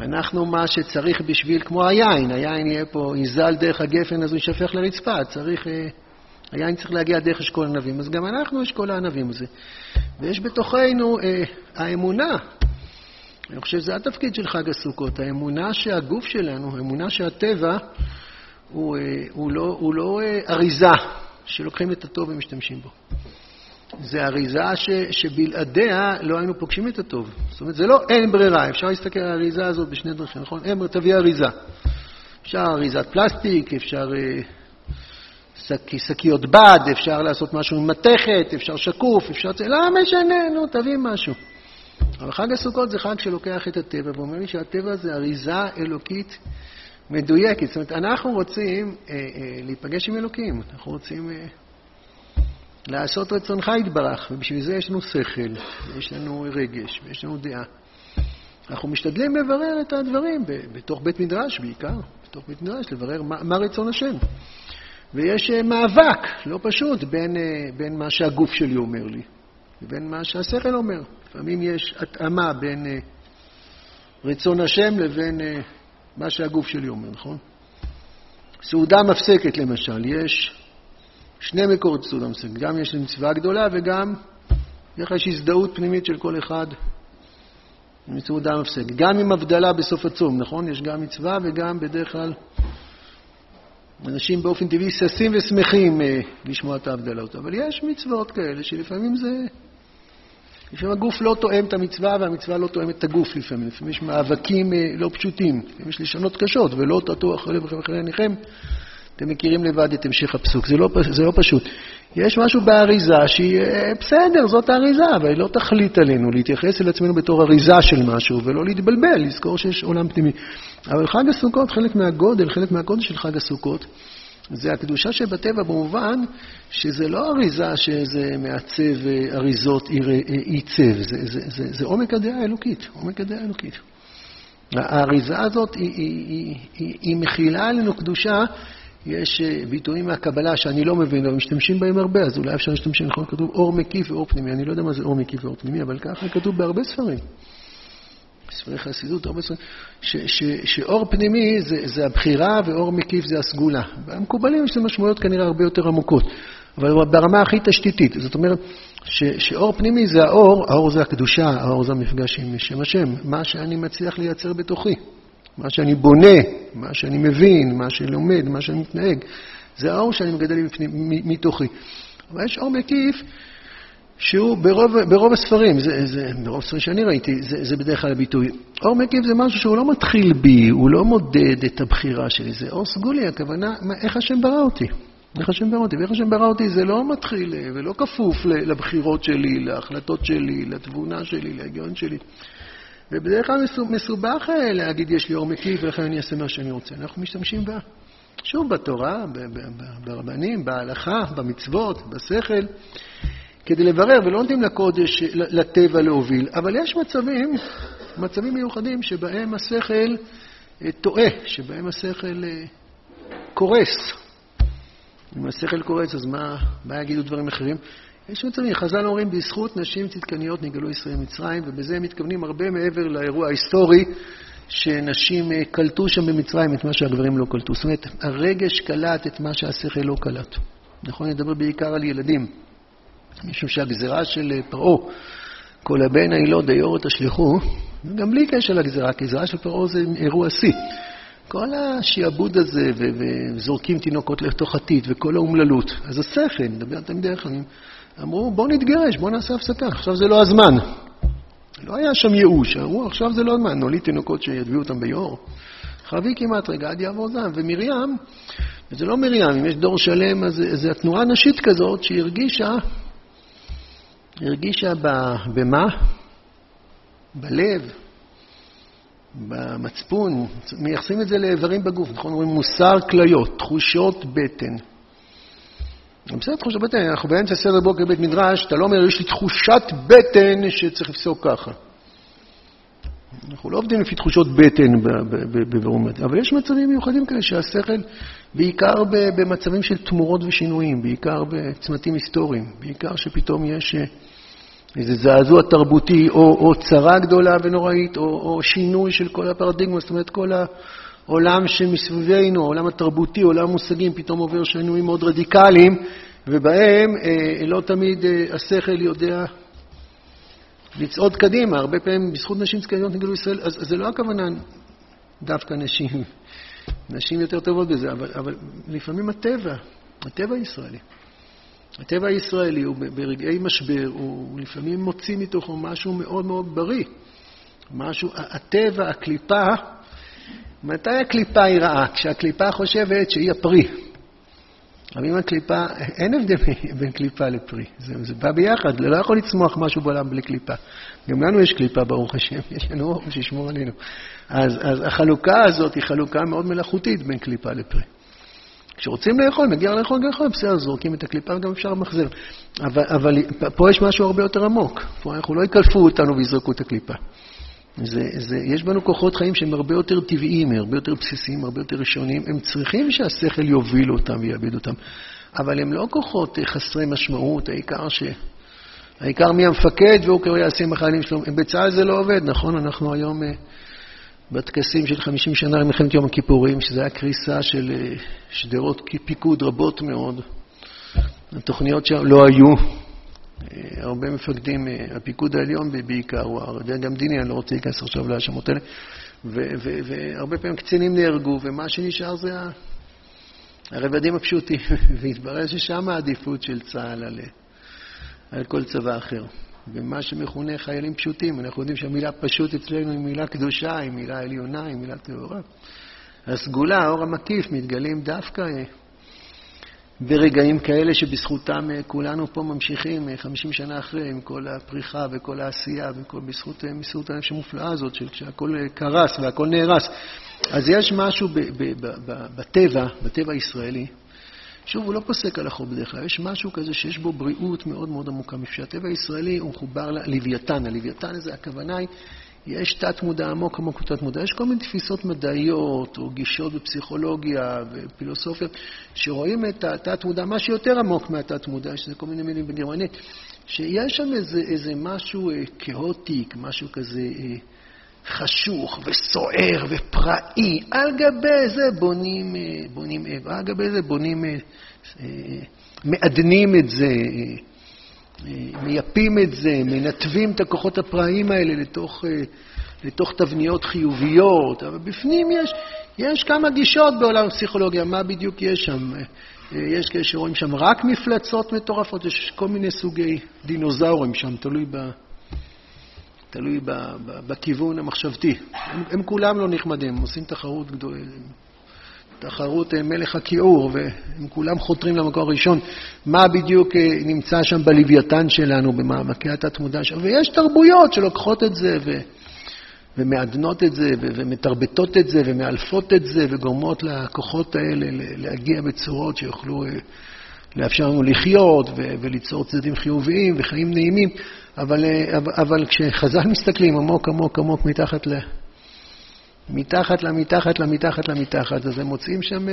אנחנו מה שצריך בשביל, כמו היין, היין יהיה פה, יזל דרך הגפן אז הוא יישפך לרצפה, צריך... היין צריך להגיע דרך אשכול ענבים, אז גם אנחנו אשכול הענבים הזה. ויש בתוכנו אה, האמונה. אני חושב שזה התפקיד של חג הסוכות, האמונה שהגוף שלנו, האמונה שהטבע הוא, אה, הוא לא, הוא לא אה, אריזה שלוקחים את הטוב ומשתמשים בו. זה אריזה ש, שבלעדיה לא היינו פוגשים את הטוב. זאת אומרת, זה לא אין ברירה, אפשר להסתכל על האריזה הזאת בשני דרכים, נכון? אין, תביא אריזה. אפשר אריזת פלסטיק, אפשר... אה, שקיות בד, אפשר לעשות משהו עם מתכת, אפשר שקוף, אפשר... לא משנה, נו, תביא משהו. אבל חג הסוכות זה חג שלוקח את הטבע ואומר לי שהטבע זה אריזה אלוקית מדויקת. זאת אומרת, אנחנו רוצים אה, אה, להיפגש עם אלוקים, אנחנו רוצים אה, לעשות רצונך יתברך, ובשביל זה יש לנו שכל, יש לנו רגש, ויש לנו דעה. אנחנו משתדלים לברר את הדברים בתוך בית מדרש בעיקר, בתוך בית מדרש, לברר מה, מה רצון השם. ויש אה, מאבק לא פשוט בין, אה, בין מה שהגוף שלי אומר לי לבין מה שהשכל אומר. לפעמים יש התאמה בין אה, רצון השם לבין מה שהגוף שלי אומר, נכון? סעודה מפסקת למשל, יש שני מקורות סעודה מפסקת, גם יש מצווה גדולה וגם יש הזדהות פנימית של כל אחד עם סעודה מפסקת. גם עם הבדלה בסוף הצום, נכון? יש גם מצווה וגם בדרך כלל אנשים באופן טבעי ששים ושמחים אה, לשמוע את ההבדלות, אבל יש מצוות כאלה שלפעמים זה... לפעמים הגוף לא תואם את המצווה והמצווה לא תואמת את הגוף לפעמים. לפעמים יש מאבקים אה, לא פשוטים, לפעמים יש לשונות קשות, ולא תטו אחרי לבכם אחרי עיניכם, אתם מכירים לבד את המשך הפסוק, זה לא, זה לא פשוט. יש משהו באריזה שהיא אה, בסדר, זאת האריזה, אבל היא לא תחליט עלינו, להתייחס אל עצמנו בתור אריזה של משהו, ולא להתבלבל, לזכור שיש עולם פנימי. אבל חג הסוכות, חלק מהגודל, חלק מהגודל של חג הסוכות, זה הקדושה שבטבע במובן שזה לא אריזה שזה מעצב אה, אריזות עיצב, אה, זה, זה, זה, זה עומק הדעה האלוקית, עומק הדעה האלוקית. האריזה הזאת היא, היא, היא, היא, היא מכילה עלינו קדושה, יש אה, ביטויים מהקבלה שאני לא מבין, אבל משתמשים בהם הרבה, אז אולי אפשר להשתמש, נכון, כתוב אור מקיף ואור פנימי, אני לא יודע מה זה אור מקיף ואור פנימי, אבל ככה כתוב בהרבה ספרים. ספרי חסידות, הרבה ספרים, ש, ש, שאור פנימי זה, זה הבחירה ואור מקיף זה הסגולה. במקובלים יש לזה משמעויות כנראה הרבה יותר עמוקות, אבל ברמה הכי תשתיתית. זאת אומרת, ש, שאור פנימי זה האור, האור זה הקדושה, האור זה המפגש עם שם השם, מה שאני מצליח לייצר בתוכי, מה שאני בונה, מה שאני מבין, מה שאני לומד, מה שאני מתנהג, זה האור שאני מגדל מתוכי. אבל יש אור מקיף שהוא ברוב, ברוב הספרים, זה, זה, ברוב הספרים שאני ראיתי, זה, זה בדרך כלל הביטוי. אור מקיף זה משהו שהוא לא מתחיל בי, הוא לא מודד את הבחירה שלי, זה אור סגולי, הכוונה, מה, איך השם ברא אותי. איך השם ברא אותי, ואיך השם ברא אותי זה לא מתחיל ולא כפוף לבחירות שלי, להחלטות שלי, לתבונה שלי, להגיון שלי. ובדרך כלל מסובך אה, להגיד, יש לי אור מקיף ולכן אני אעשה מה שאני רוצה. אנחנו משתמשים בה, שוב, בתורה, ברבנים, בהלכה, במצוות, בשכל. כדי לברר, ולא נותנים לקודש, לטבע להוביל. אבל יש מצבים, מצבים מיוחדים שבהם השכל אה, טועה, שבהם השכל אה, קורס. אם השכל קורס, אז מה, מה יגידו דברים אחרים? יש מצבים, חז"ל אומרים, בזכות נשים צדקניות נגאלו ישראל ממצרים, ובזה הם מתכוונים הרבה מעבר לאירוע ההיסטורי, שנשים אה, קלטו שם במצרים את מה שהגברים לא קלטו. זאת אומרת, הרגש קלט את מה שהשכל לא קלט. נכון, אני מדבר בעיקר על ילדים. משום שהגזירה של פרעה, כל הבן הילוד דיורת תשליכו, גם בלי קשר לגזירה, כי גזירה של פרעה זה אירוע שיא. כל השיעבוד הזה, וזורקים תינוקות לתוך עתיד, וכל האומללות. אז השכל, נדבר תמיד דרך כלל, אמרו, בואו נתגרש, בואו נעשה הפסקה, עכשיו זה לא הזמן. לא היה שם ייאוש, אמרו, עכשיו זה לא הזמן, נוליד תינוקות שיביאו אותם ביאור. חבי כמעט רגע עד יעבור זעם. ומרים, וזה לא מרים, אם יש דור שלם, אז זו התנועה הנשית כזאת שהרגישה הרגישה במה? בלב, במצפון, מייחסים את זה לאיברים בגוף, נכון? אומרים מוסר כליות, תחושות בטן. בסדר, תחושות בטן, אנחנו באמצע סדר בוקר בית מדרש, אתה לא אומר, יש לי תחושת בטן שצריך לפסוק ככה. אנחנו לא עובדים לפי תחושות בטן בבירור אבל יש מצבים מיוחדים כאלה שהשכל, בעיקר במצבים של תמורות ושינויים, בעיקר בצמתים היסטוריים, בעיקר שפתאום יש אה, איזה זעזוע תרבותי, או, או צרה גדולה ונוראית, או, או שינוי של כל הפרדיגמה, זאת אומרת, כל העולם שמסביבנו, העולם התרבותי, עולם המושגים, פתאום עובר שינויים מאוד רדיקליים, ובהם אה, לא תמיד אה, השכל יודע לצעוד קדימה, הרבה פעמים בזכות נשים זקנות נגדו ישראל, אז, אז זה לא הכוונה דווקא נשים, נשים יותר טובות בזה, אבל, אבל לפעמים הטבע, הטבע הישראלי. הטבע הישראלי הוא ברגעי משבר, הוא לפעמים מוציא מתוכו משהו מאוד מאוד בריא. משהו, הטבע, הקליפה, מתי הקליפה היא רעה? כשהקליפה חושבת שהיא הפרי. אבל אם הקליפה, אין הבדל בין קליפה לפרי, זה, זה בא ביחד, לא יכול לצמוח משהו בעולם בלי קליפה. גם לנו יש קליפה, ברוך השם, יש לנו אור שישמור עלינו. אז, אז החלוקה הזאת היא חלוקה מאוד מלאכותית בין קליפה לפרי. כשרוצים לאכול, מגיע לאכול, לאכול, בסדר, זורקים את הקליפה וגם אפשר למחזר. אבל, אבל פה יש משהו הרבה יותר עמוק. פה אנחנו לא יקלפו אותנו ויזרקו את הקליפה. זה, זה, יש בנו כוחות חיים שהם הרבה יותר טבעיים, הרבה יותר בסיסיים, הרבה יותר ראשוניים. הם צריכים שהשכל יוביל אותם ויעבד אותם. אבל הם לא כוחות חסרי משמעות, העיקר ש... העיקר מי המפקד והוא קורא יעשה עם החיילים שלו. בצה"ל זה לא עובד, נכון? אנחנו היום אה, בטקסים של 50 שנה למלחמת יום הכיפורים, שזה היה קריסה של אה, שדרות פיקוד רבות מאוד. התוכניות שם לא היו. אה, הרבה מפקדים, אה, הפיקוד העליון בעיקר, הוא הדרג המדיני, אני לא רוצה להיכנס עכשיו להאשמות האלה, והרבה פעמים קצינים נהרגו, ומה שנשאר זה הרבדים הפשוטים, והתברר ששם העדיפות של צה"ל על, על כל צבא אחר. במה שמכונה חיילים פשוטים. אנחנו יודעים שהמילה פשוט אצלנו היא מילה קדושה, היא מילה עליונה, היא מילה טהורה. הסגולה, האור המקיף, מתגלים דווקא ברגעים כאלה שבזכותם אה, כולנו פה ממשיכים 50 שנה אחרי, עם כל הפריחה וכל העשייה, וכל, בזכות מסירות הנפש המופלאה הזאת, של כשהכול קרס והכול נהרס. אז יש משהו ב, ב, ב, ב, בטבע, בטבע הישראלי, שוב, הוא לא פוסק הלכות בדרך כלל, יש משהו כזה שיש בו בריאות מאוד מאוד עמוקה, שהטבע הישראלי הוא מחובר ללוויתן. הלוויתן הזה, הכוונה היא, יש תת-מודע עמוק עמוק בתת-מודע. יש כל מיני תפיסות מדעיות, או גישות בפסיכולוגיה ופילוסופיה, שרואים את התת-מודע, מה שיותר עמוק מהתת-מודע, שזה כל מיני מילים בגרמנית, שיש שם איזה, איזה משהו אה, כאוטיק, משהו כזה... אה, חשוך וסוער ופראי, על גבי זה בונים, אה, בונים על גבי זה בונים, אה, אה, מעדנים את זה, מייפים את זה, מנתבים את הכוחות הפראיים האלה לתוך, לתוך תבניות חיוביות, אבל בפנים יש, יש כמה גישות בעולם הפסיכולוגיה, מה בדיוק יש שם? יש כאלה שרואים שם רק מפלצות מטורפות, יש כל מיני סוגי דינוזאורים שם, תלוי ב... תלוי בכיוון המחשבתי. הם, הם כולם לא נחמדים, הם עושים תחרות גדולה, תחרות אה, מלך הכיעור, והם כולם חותרים למקור הראשון. מה בדיוק אה, נמצא שם בלוויתן שלנו, במעמקי התת-מודע שלנו? ויש תרבויות שלוקחות את זה ו... ומעדנות את זה, ומתרבטות את זה, ומאלפות את זה, וגורמות לכוחות האלה להגיע בצורות שיוכלו אה, לאפשר לנו לחיות וליצור צדדים חיוביים וחיים נעימים. אבל, אבל, כשחז"ל מסתכלים עמוק עמוק עמוק מתחת ל... מתחת למתחת למתחת למתחת, אז הם מוצאים שם,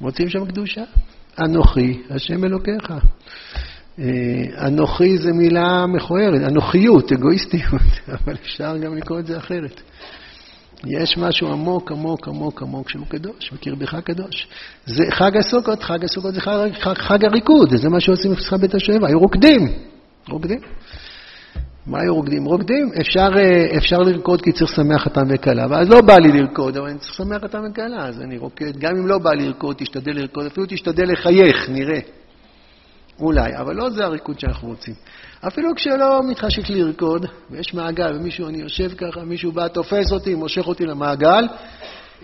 מוצאים שם קדושה. אנוכי, השם אלוקיך. אנוכי זה מילה מכוערת, אנוכיות, אגואיסטיות, אבל אפשר גם לקרוא את זה אחרת. יש משהו עמוק, עמוק, עמוק, עמוק שהוא קדוש, בקרבך קדוש. זה חג הסוכות, חג הסוכות זה חג, חג, חג הריקוד, זה מה שעושים בפסחת בית השואבה, היו רוקדים. רוקדים. מה היו רוקדים? רוקדים, אפשר, אה, אפשר לרקוד כי צריך לשמח חתן וכלה, ואז לא בא לי לרקוד, אבל אני צריך לשמח חתן וכלה, אז אני רוקד. גם אם לא בא לי לרקוד, תשתדל לרקוד, אפילו תשתדל לחייך, נראה. אולי, אבל לא זה הריקוד שאנחנו רוצים. אפילו כשלא מתחשק לי לרקוד, ויש מעגל, ומישהו, אני יושב ככה, מישהו בא, תופס אותי, מושך אותי למעגל,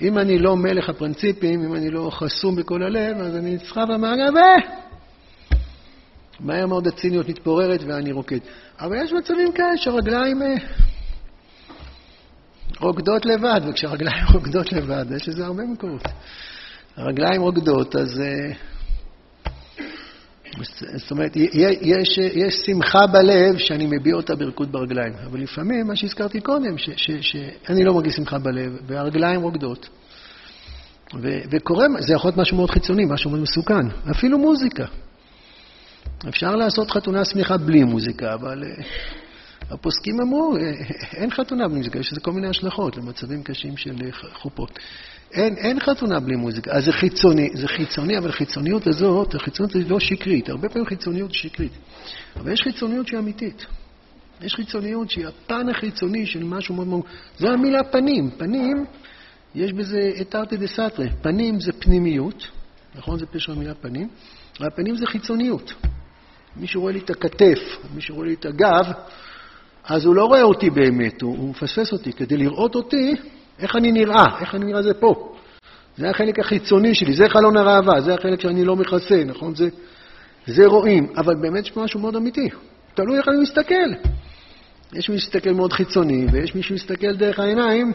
אם אני לא מלך הפרינציפים, אם אני לא חסום בכל הלב, אז אני נסחב למעגל, ו... מהר מאוד הציניות מתפוררת ואני רוקד. אבל יש מצבים כאלה שהרגליים אה, רוקדות לבד, וכשהרגליים רוקדות לבד, יש לזה הרבה מקומות. הרגליים רוקדות, אז... אה, זאת אומרת, יש, יש שמחה בלב שאני מביע אותה בריקוד ברגליים, אבל לפעמים, מה שהזכרתי קודם, ש, ש, שאני לא מרגיש שמחה בלב, והרגליים רוקדות. וקורה, זה יכול להיות משהו מאוד חיצוני, משהו מאוד מסוכן, אפילו מוזיקה. אפשר לעשות חתונה שמחה בלי מוזיקה, אבל אה, הפוסקים אמרו, אה, אין חתונה בלי מוזיקה, יש לזה כל מיני השלכות למצבים קשים של אה, חופות. אין, אין חתונה בלי מוזיקה. אז זה חיצוני, זה חיצוני, אבל החיצוניות הזאת, החיצוניות הזאת לא שקרית. הרבה פעמים חיצוניות שקרית. אבל יש חיצוניות שהיא אמיתית. יש חיצוניות שהיא הפן החיצוני של משהו מאוד מאוד... זו המילה פנים. פנים, יש בזה את ארטי דה סתרי. פנים זה פנימיות, נכון? זה פשר המילה פנים. והפנים זה חיצוניות. מישהו רואה לי את הכתף, מישהו רואה לי את הגב, אז הוא לא רואה אותי באמת, הוא, הוא מפספס אותי. כדי לראות אותי, איך אני נראה, איך אני נראה זה פה. זה החלק החיצוני שלי, זה חלון הראווה, זה החלק שאני לא מכסה, נכון? זה, זה רואים, אבל באמת יש משהו מאוד אמיתי. תלוי איך אני מסתכל. יש מי שמסתכל מאוד חיצוני, ויש מי שמסתכל דרך העיניים.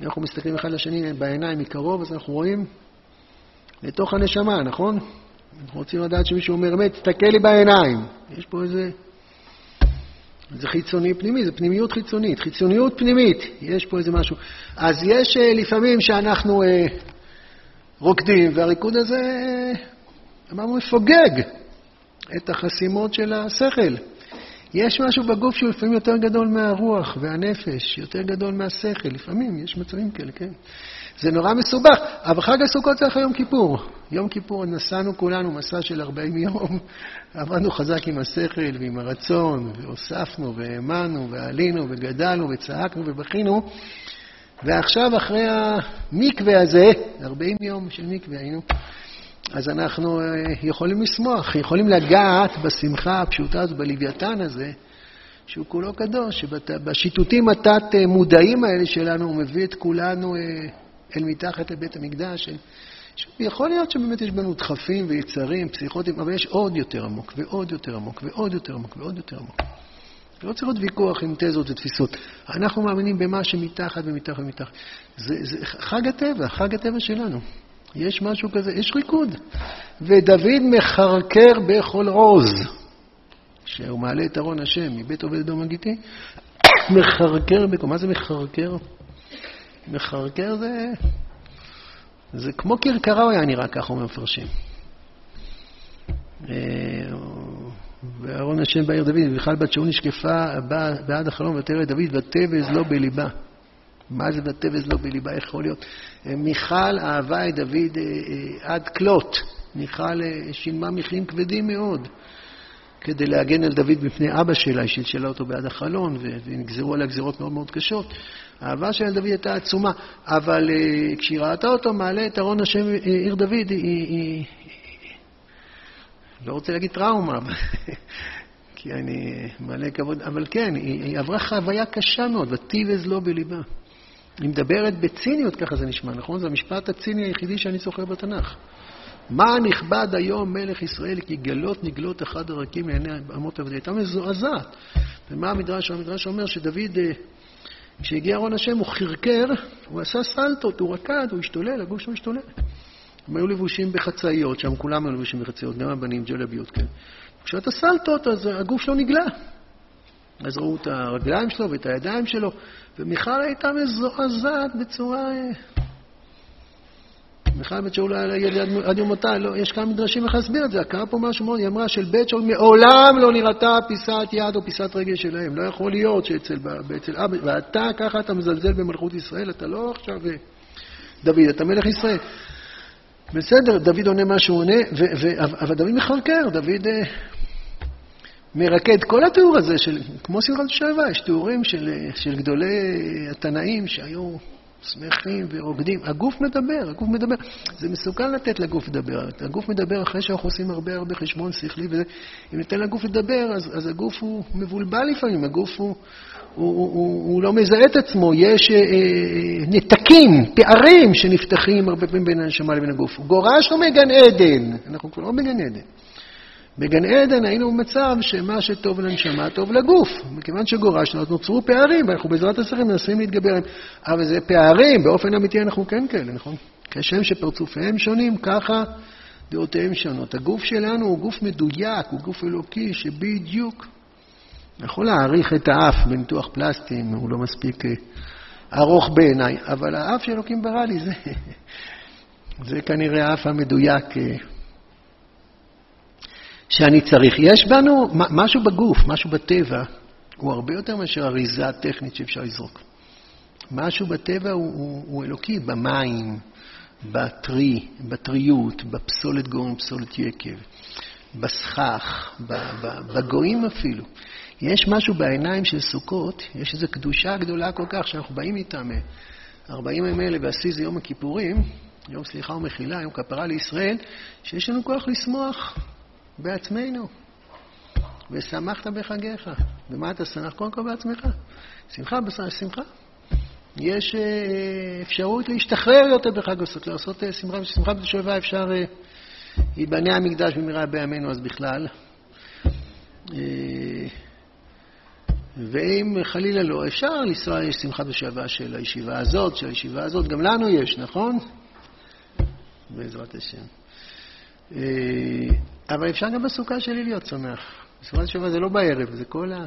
אנחנו מסתכלים אחד לשני בעיניים מקרוב, אז אנחנו רואים לתוך הנשמה, נכון? אנחנו רוצים לדעת שמישהו אומר אמת, תסתכל לי בעיניים. יש פה איזה... זה חיצוני פנימי, זה פנימיות חיצונית, חיצוניות פנימית, יש פה איזה משהו. אז יש אה, לפעמים שאנחנו אה, רוקדים, והריקוד הזה, אה, אמרנו, מפוגג את החסימות של השכל. יש משהו בגוף שהוא לפעמים יותר גדול מהרוח והנפש, יותר גדול מהשכל, לפעמים יש מצבים כאלה, כן. זה נורא מסובך, אבל חג הסוכות זה אחרי יום כיפור. יום כיפור נסענו כולנו מסע של 40 יום, עבדנו חזק עם השכל ועם הרצון, והוספנו והאמנו ועלינו וגדלנו וצעקנו ובכינו, ועכשיו אחרי המקווה הזה, 40 יום של מקווה היינו, אז אנחנו אה, יכולים לשמוח, יכולים לגעת בשמחה הפשוטה הזו, בלוויתן הזה, שהוא כולו קדוש, שבשיטוטים התת-מודעים האלה שלנו הוא מביא את כולנו אה, אל מתחת לבית המקדש, יכול להיות שבאמת יש בנו דחפים ויצרים, פסיכוטים, אבל יש עוד יותר עמוק, ועוד יותר עמוק, ועוד יותר עמוק, ועוד יותר עמוק. לא צריך להיות ויכוח עם תזות ותפיסות. אנחנו מאמינים במה שמתחת ומתחת ומתחת. זה, זה חג הטבע, חג הטבע שלנו. יש משהו כזה, יש ריקוד. ודוד מחרקר בכל עוז, שהוא מעלה את ארון השם מבית עובד אדום הגיתי, מחרקר בכל... מה זה מחרקר? מחרקר זה... זה כמו כרכרה הוא היה נראה, ככה אומר מפרשים. אה, ואהרון השם בעיר דוד, ובכלל בת שאול נשקפה בעד החלום ותראה דוד, ותבז לא בליבה. מה זה ותבז לא בליבה? איך יכול להיות? מיכל אהבה את דוד אה, אה, עד כלות. מיכל שילמה מחירים כבדים מאוד כדי להגן על דוד מפני אבא שלה, היא שלשלה אותו בעד החלון, ונגזרו עליה גזירות מאוד מאוד קשות. האהבה של דוד הייתה עצומה, אבל כשהיא ראתה אותו מעלה את ארון השם עיר דוד, היא, היא, לא רוצה להגיד טראומה, כי אני מלא כבוד, אבל כן, היא, היא עברה חוויה קשה מאוד, ותיבז לא בליבה. היא מדברת בציניות, ככה זה נשמע, נכון? זה המשפט הציני היחידי שאני זוכר בתנ"ך. מה נכבד היום מלך ישראל, כי גלות נגלות אחד הרקים לעיני אמות עבדי. הייתה מזועזעת. ומה המדרש? המדרש אומר שדוד, אה, כשהגיע ארון השם, הוא חרקר, הוא עשה סלטות, הוא רקד, הוא השתולל, הגוף שלו השתולל. הם היו לבושים בחצאיות, שם כולם היו לבושים בחצאיות, גם הבנים, ג'לביות, כן. כשאתה סלטות, אז הגוף שלו נגלה. אז ראו את הרגליים שלו ואת הידיים שלו, ומיכל הייתה מזועזעת בצורה... אה, מיכל בית שאול עד יום מותה, לא, יש כמה מדרשים איך להסביר את זה, קרה פה משהו מאוד, היא אמרה של בית שאול מעולם לא נראתה פיסת יד או פיסת רגל שלהם, לא יכול להיות שאצל אבא, ואתה ככה אתה מזלזל במלכות ישראל, אתה לא עכשיו אה, דוד, אתה מלך ישראל. בסדר, דוד עונה מה שהוא עונה, אבל דוד מחרקר, דוד אה, מרקד. כל התיאור הזה, של, כמו סדרת שבע, יש תיאורים של, של גדולי התנאים שהיו שמחים ורוקדים. הגוף מדבר, הגוף מדבר. זה מסוכן לתת לגוף לדבר. הגוף מדבר אחרי שאנחנו עושים הרבה הרבה חשבון שכלי וזה. אם ניתן לגוף לדבר, אז, אז הגוף הוא מבולבל לפעמים, הגוף הוא... הוא, הוא, הוא, לא מזהה את עצמו, יש אה, אה, נתקים, פערים שנפתחים הרבה פעמים בין הנשמה לבין הגוף. גורשנו מגן עדן, אנחנו כבר לא בגן עדן. בגן עדן היינו במצב שמה שטוב לנשמה טוב לגוף. מכיוון שגורשנו, אז נוצרו פערים, ואנחנו בעזרת השרים מנסים להתגבר עליהם. אבל זה פערים, באופן אמיתי אנחנו כן כאלה, נכון? כשם שפרצופיהם שונים, ככה דעותיהם שונות. הגוף שלנו הוא גוף מדויק, הוא גוף אלוקי שבדיוק יכול להעריך את האף בניתוח פלסטי, אם הוא לא מספיק אה, ארוך בעיניי, אבל האף שאלוקים ברא לי, זה, זה כנראה האף המדויק אה, שאני צריך. יש בנו משהו בגוף, משהו בטבע, הוא הרבה יותר מאשר אריזה טכנית שאפשר לזרוק. משהו בטבע הוא, הוא, הוא אלוקי, במים, בטרי, בטריות, בפסולת גורם, פסולת יקב, בסכך, בגויים אפילו. יש משהו בעיניים של סוכות, יש איזו קדושה גדולה כל כך שאנחנו באים איתם 40 ימים האלה ועשי זה יום הכיפורים, יום סליחה ומחילה, יום כפרה לישראל, שיש לנו כוח לשמוח בעצמנו. ושמחת בחגיך. במה אתה שמח? קודם כל בעצמך. שמחה, שמחה. יש אה, אפשרות להשתחרר יותר בחג הסוכות, לעשות אה, שמחה, שמחה בתשובה אפשר, אה, ייבנה המקדש במהרה בימינו אז בכלל. ואם חלילה לא, אפשר לנסוע, יש שמחת בשעבה של הישיבה הזאת, של הישיבה הזאת, גם לנו יש, נכון? בעזרת השם. אה, אבל אפשר גם בסוכה שלי להיות שמח. בסופו של זה לא בערב, זה כל ה...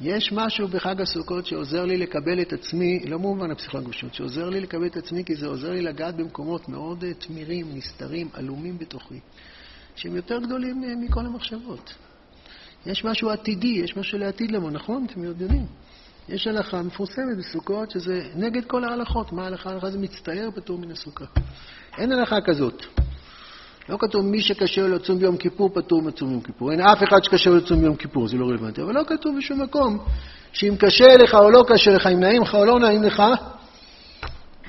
יש משהו בחג הסוכות שעוזר לי לקבל את עצמי, לא במובן הפסיכולוגיות, שעוזר לי לקבל את עצמי כי זה עוזר לי לגעת במקומות מאוד אה, תמירים, נסתרים, עלומים בתוכי, שהם יותר גדולים אה, מכל המחשבות. יש משהו עתידי, יש משהו לעתיד לבוא, נכון? אתם יודעים. יש הלכה מפורסמת בסוכות שזה נגד כל ההלכות. מה ההלכה? ההלכה זה מצטער פטור מן הסוכה. אין הלכה כזאת. לא כתוב מי שקשה לו לצום ביום כיפור פטור מצום ביום כיפור. אין אף אחד שקשה לו לצום ביום כיפור, זה לא רלוונטי. אבל לא כתוב בשום מקום שאם קשה לך או לא קשה לך, אם נעים לך או לא נעים לך,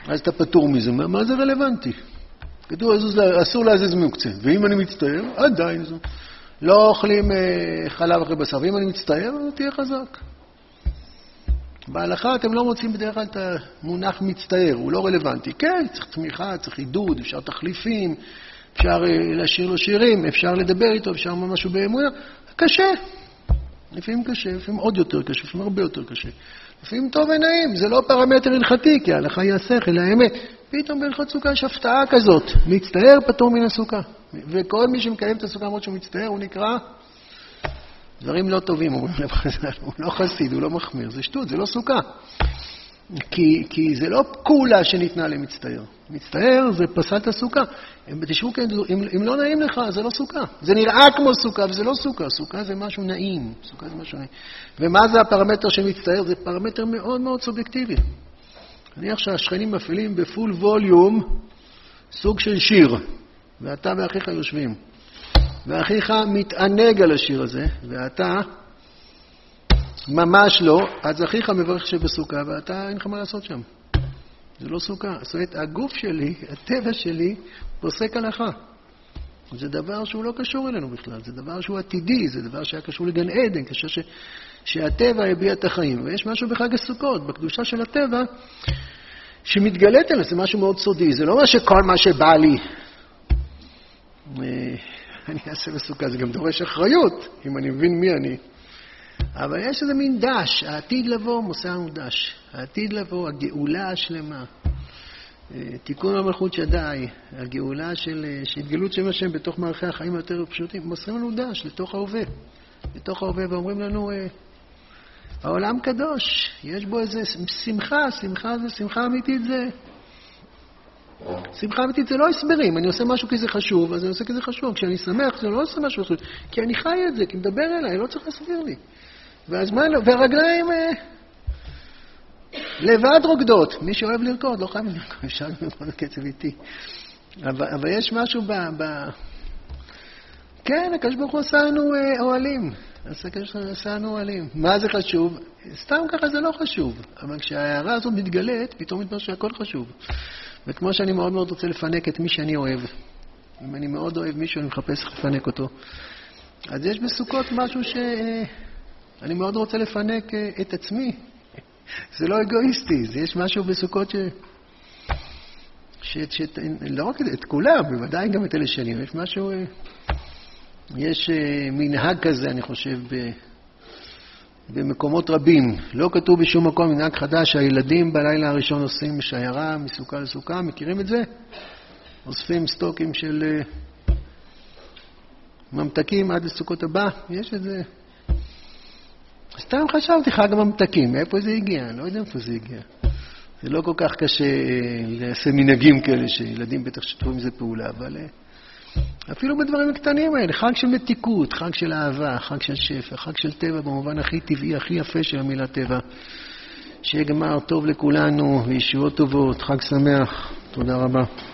אז אתה פטור מזה. מה, מה זה רלוונטי? כתוב אסור להזיז מוקצה. ואם אני מצטער, עדיין זו. לא אוכלים אה, חלב אחרי בשר. ואם אני מצטער, אז תהיה חזק. בהלכה אתם לא מוצאים בדרך כלל את המונח מצטער, הוא לא רלוונטי. כן, צריך תמיכה, צריך עידוד, אפשר תחליפים, אפשר אה, לשיר לו שירים, אפשר לדבר איתו, אפשר לומר משהו באמונה. קשה. לפעמים קשה, לפעמים עוד יותר קשה, לפעמים הרבה יותר קשה. לפעמים טוב ונעים, זה לא פרמטר הלכתי, כי ההלכה היא השכל, האמת. פתאום בהלכות סוכה יש הפתעה כזאת, מצטער פטור מן הסוכה. וכל מי שמקיים את הסוכה למרות שהוא מצטער, הוא נקרא דברים לא טובים, אומרים לבחז"ל. הוא לא חסיד, הוא לא מחמיר, זה שטות, זה לא סוכה. כי, כי זה לא כולה שניתנה למצטער. מצטער זה פסלת הסוכה. תשמעו, כן, אם, אם לא נעים לך, זה לא סוכה. זה נראה כמו סוכה, וזה לא סוכה. סוכה זה משהו נעים. סוכה זה משהו נעים. ומה זה הפרמטר של מצטער? זה פרמטר מאוד מאוד סובייקטיבי. נניח שהשכנים מפעילים בפול ווליום סוג של שיר, ואתה ואחיך יושבים, ואחיך מתענג על השיר הזה, ואתה ממש לא, אז אחיך מברך שבסוכה, ואתה אין לך מה לעשות שם. זה לא סוכה. זאת אומרת, הגוף שלי, הטבע שלי, פוסק הלכה. זה דבר שהוא לא קשור אלינו בכלל, זה דבר שהוא עתידי, זה דבר שהיה קשור לגן עדן, קשור ש... שהטבע הביע את החיים. ויש משהו בחג הסוכות, בקדושה של הטבע, שמתגלית אלינו, זה משהו מאוד סודי, זה לא מה שכל מה שבא לי. אה, אני אעשה בסוכה, זה גם דורש אחריות, אם אני מבין מי אני. אבל יש איזה מין דש, העתיד לבוא מוסר לנו דש. העתיד לבוא, הגאולה השלמה. אה, תיקון המלכות שדי, הגאולה של, אה, התגלות שם השם בתוך מערכי החיים היותר פשוטים, מוסרים לנו דש לתוך ההווה. לתוך ההווה ואומרים לנו, אה, העולם קדוש, יש בו איזה שמחה, שמחה זה, שמחה אמיתית זה... שמחה אמיתית זה לא הסברים, אני עושה משהו כי זה חשוב, אז אני עושה כי זה חשוב. כשאני שמח, זה לא עושה משהו חשוב, כי אני חי את זה, כי מדבר אליי, לא צריך להסביר לי. והזמן, והרגליים אה, לבד רוקדות. מי שאוהב לרקוד, לא חייב לרקוד, אפשר לרקוד בקצב איטי. אבל, אבל יש משהו ב... ב... כן, הקדוש ברוך הוא עשה לנו אה, אוהלים. לנו אוהלים. מה זה חשוב? סתם ככה זה לא חשוב. אבל כשההערה הזאת מתגלית, פתאום מתברר שהכל חשוב. וכמו שאני מאוד מאוד רוצה לפנק את מי שאני אוהב, אם אני מאוד אוהב מישהו, אני מחפש איך לפנק אותו. אז יש בסוכות משהו ש... אני מאוד רוצה לפנק אה, את עצמי. זה לא אגואיסטי, זה יש משהו בסוכות ש... ש... ש... לא רק את כולם, בוודאי גם את אלה שלי, יש משהו... אה, יש אה, מנהג כזה, אני חושב, ב... במקומות רבים. לא כתוב בשום מקום מנהג חדש שהילדים בלילה הראשון עושים שיירה מסוכה לסוכה, מכירים את זה? אוספים סטוקים של ממתקים עד לסוכות הבא, יש את זה. סתם חשבתי חג הממתקים, מאיפה זה הגיע? אני לא יודע איפה זה הגיע. זה לא כל כך קשה אה, לעשות מנהגים כאלה, שילדים בטח שיתפו עם זה פעולה, אבל אה, אפילו בדברים הקטנים האלה, חג של מתיקות, חג של אהבה, חג של שפע, חג של טבע במובן הכי טבעי, הכי יפה של המילה טבע. שיהיה גמר טוב לכולנו וישועות טובות, חג שמח. תודה רבה.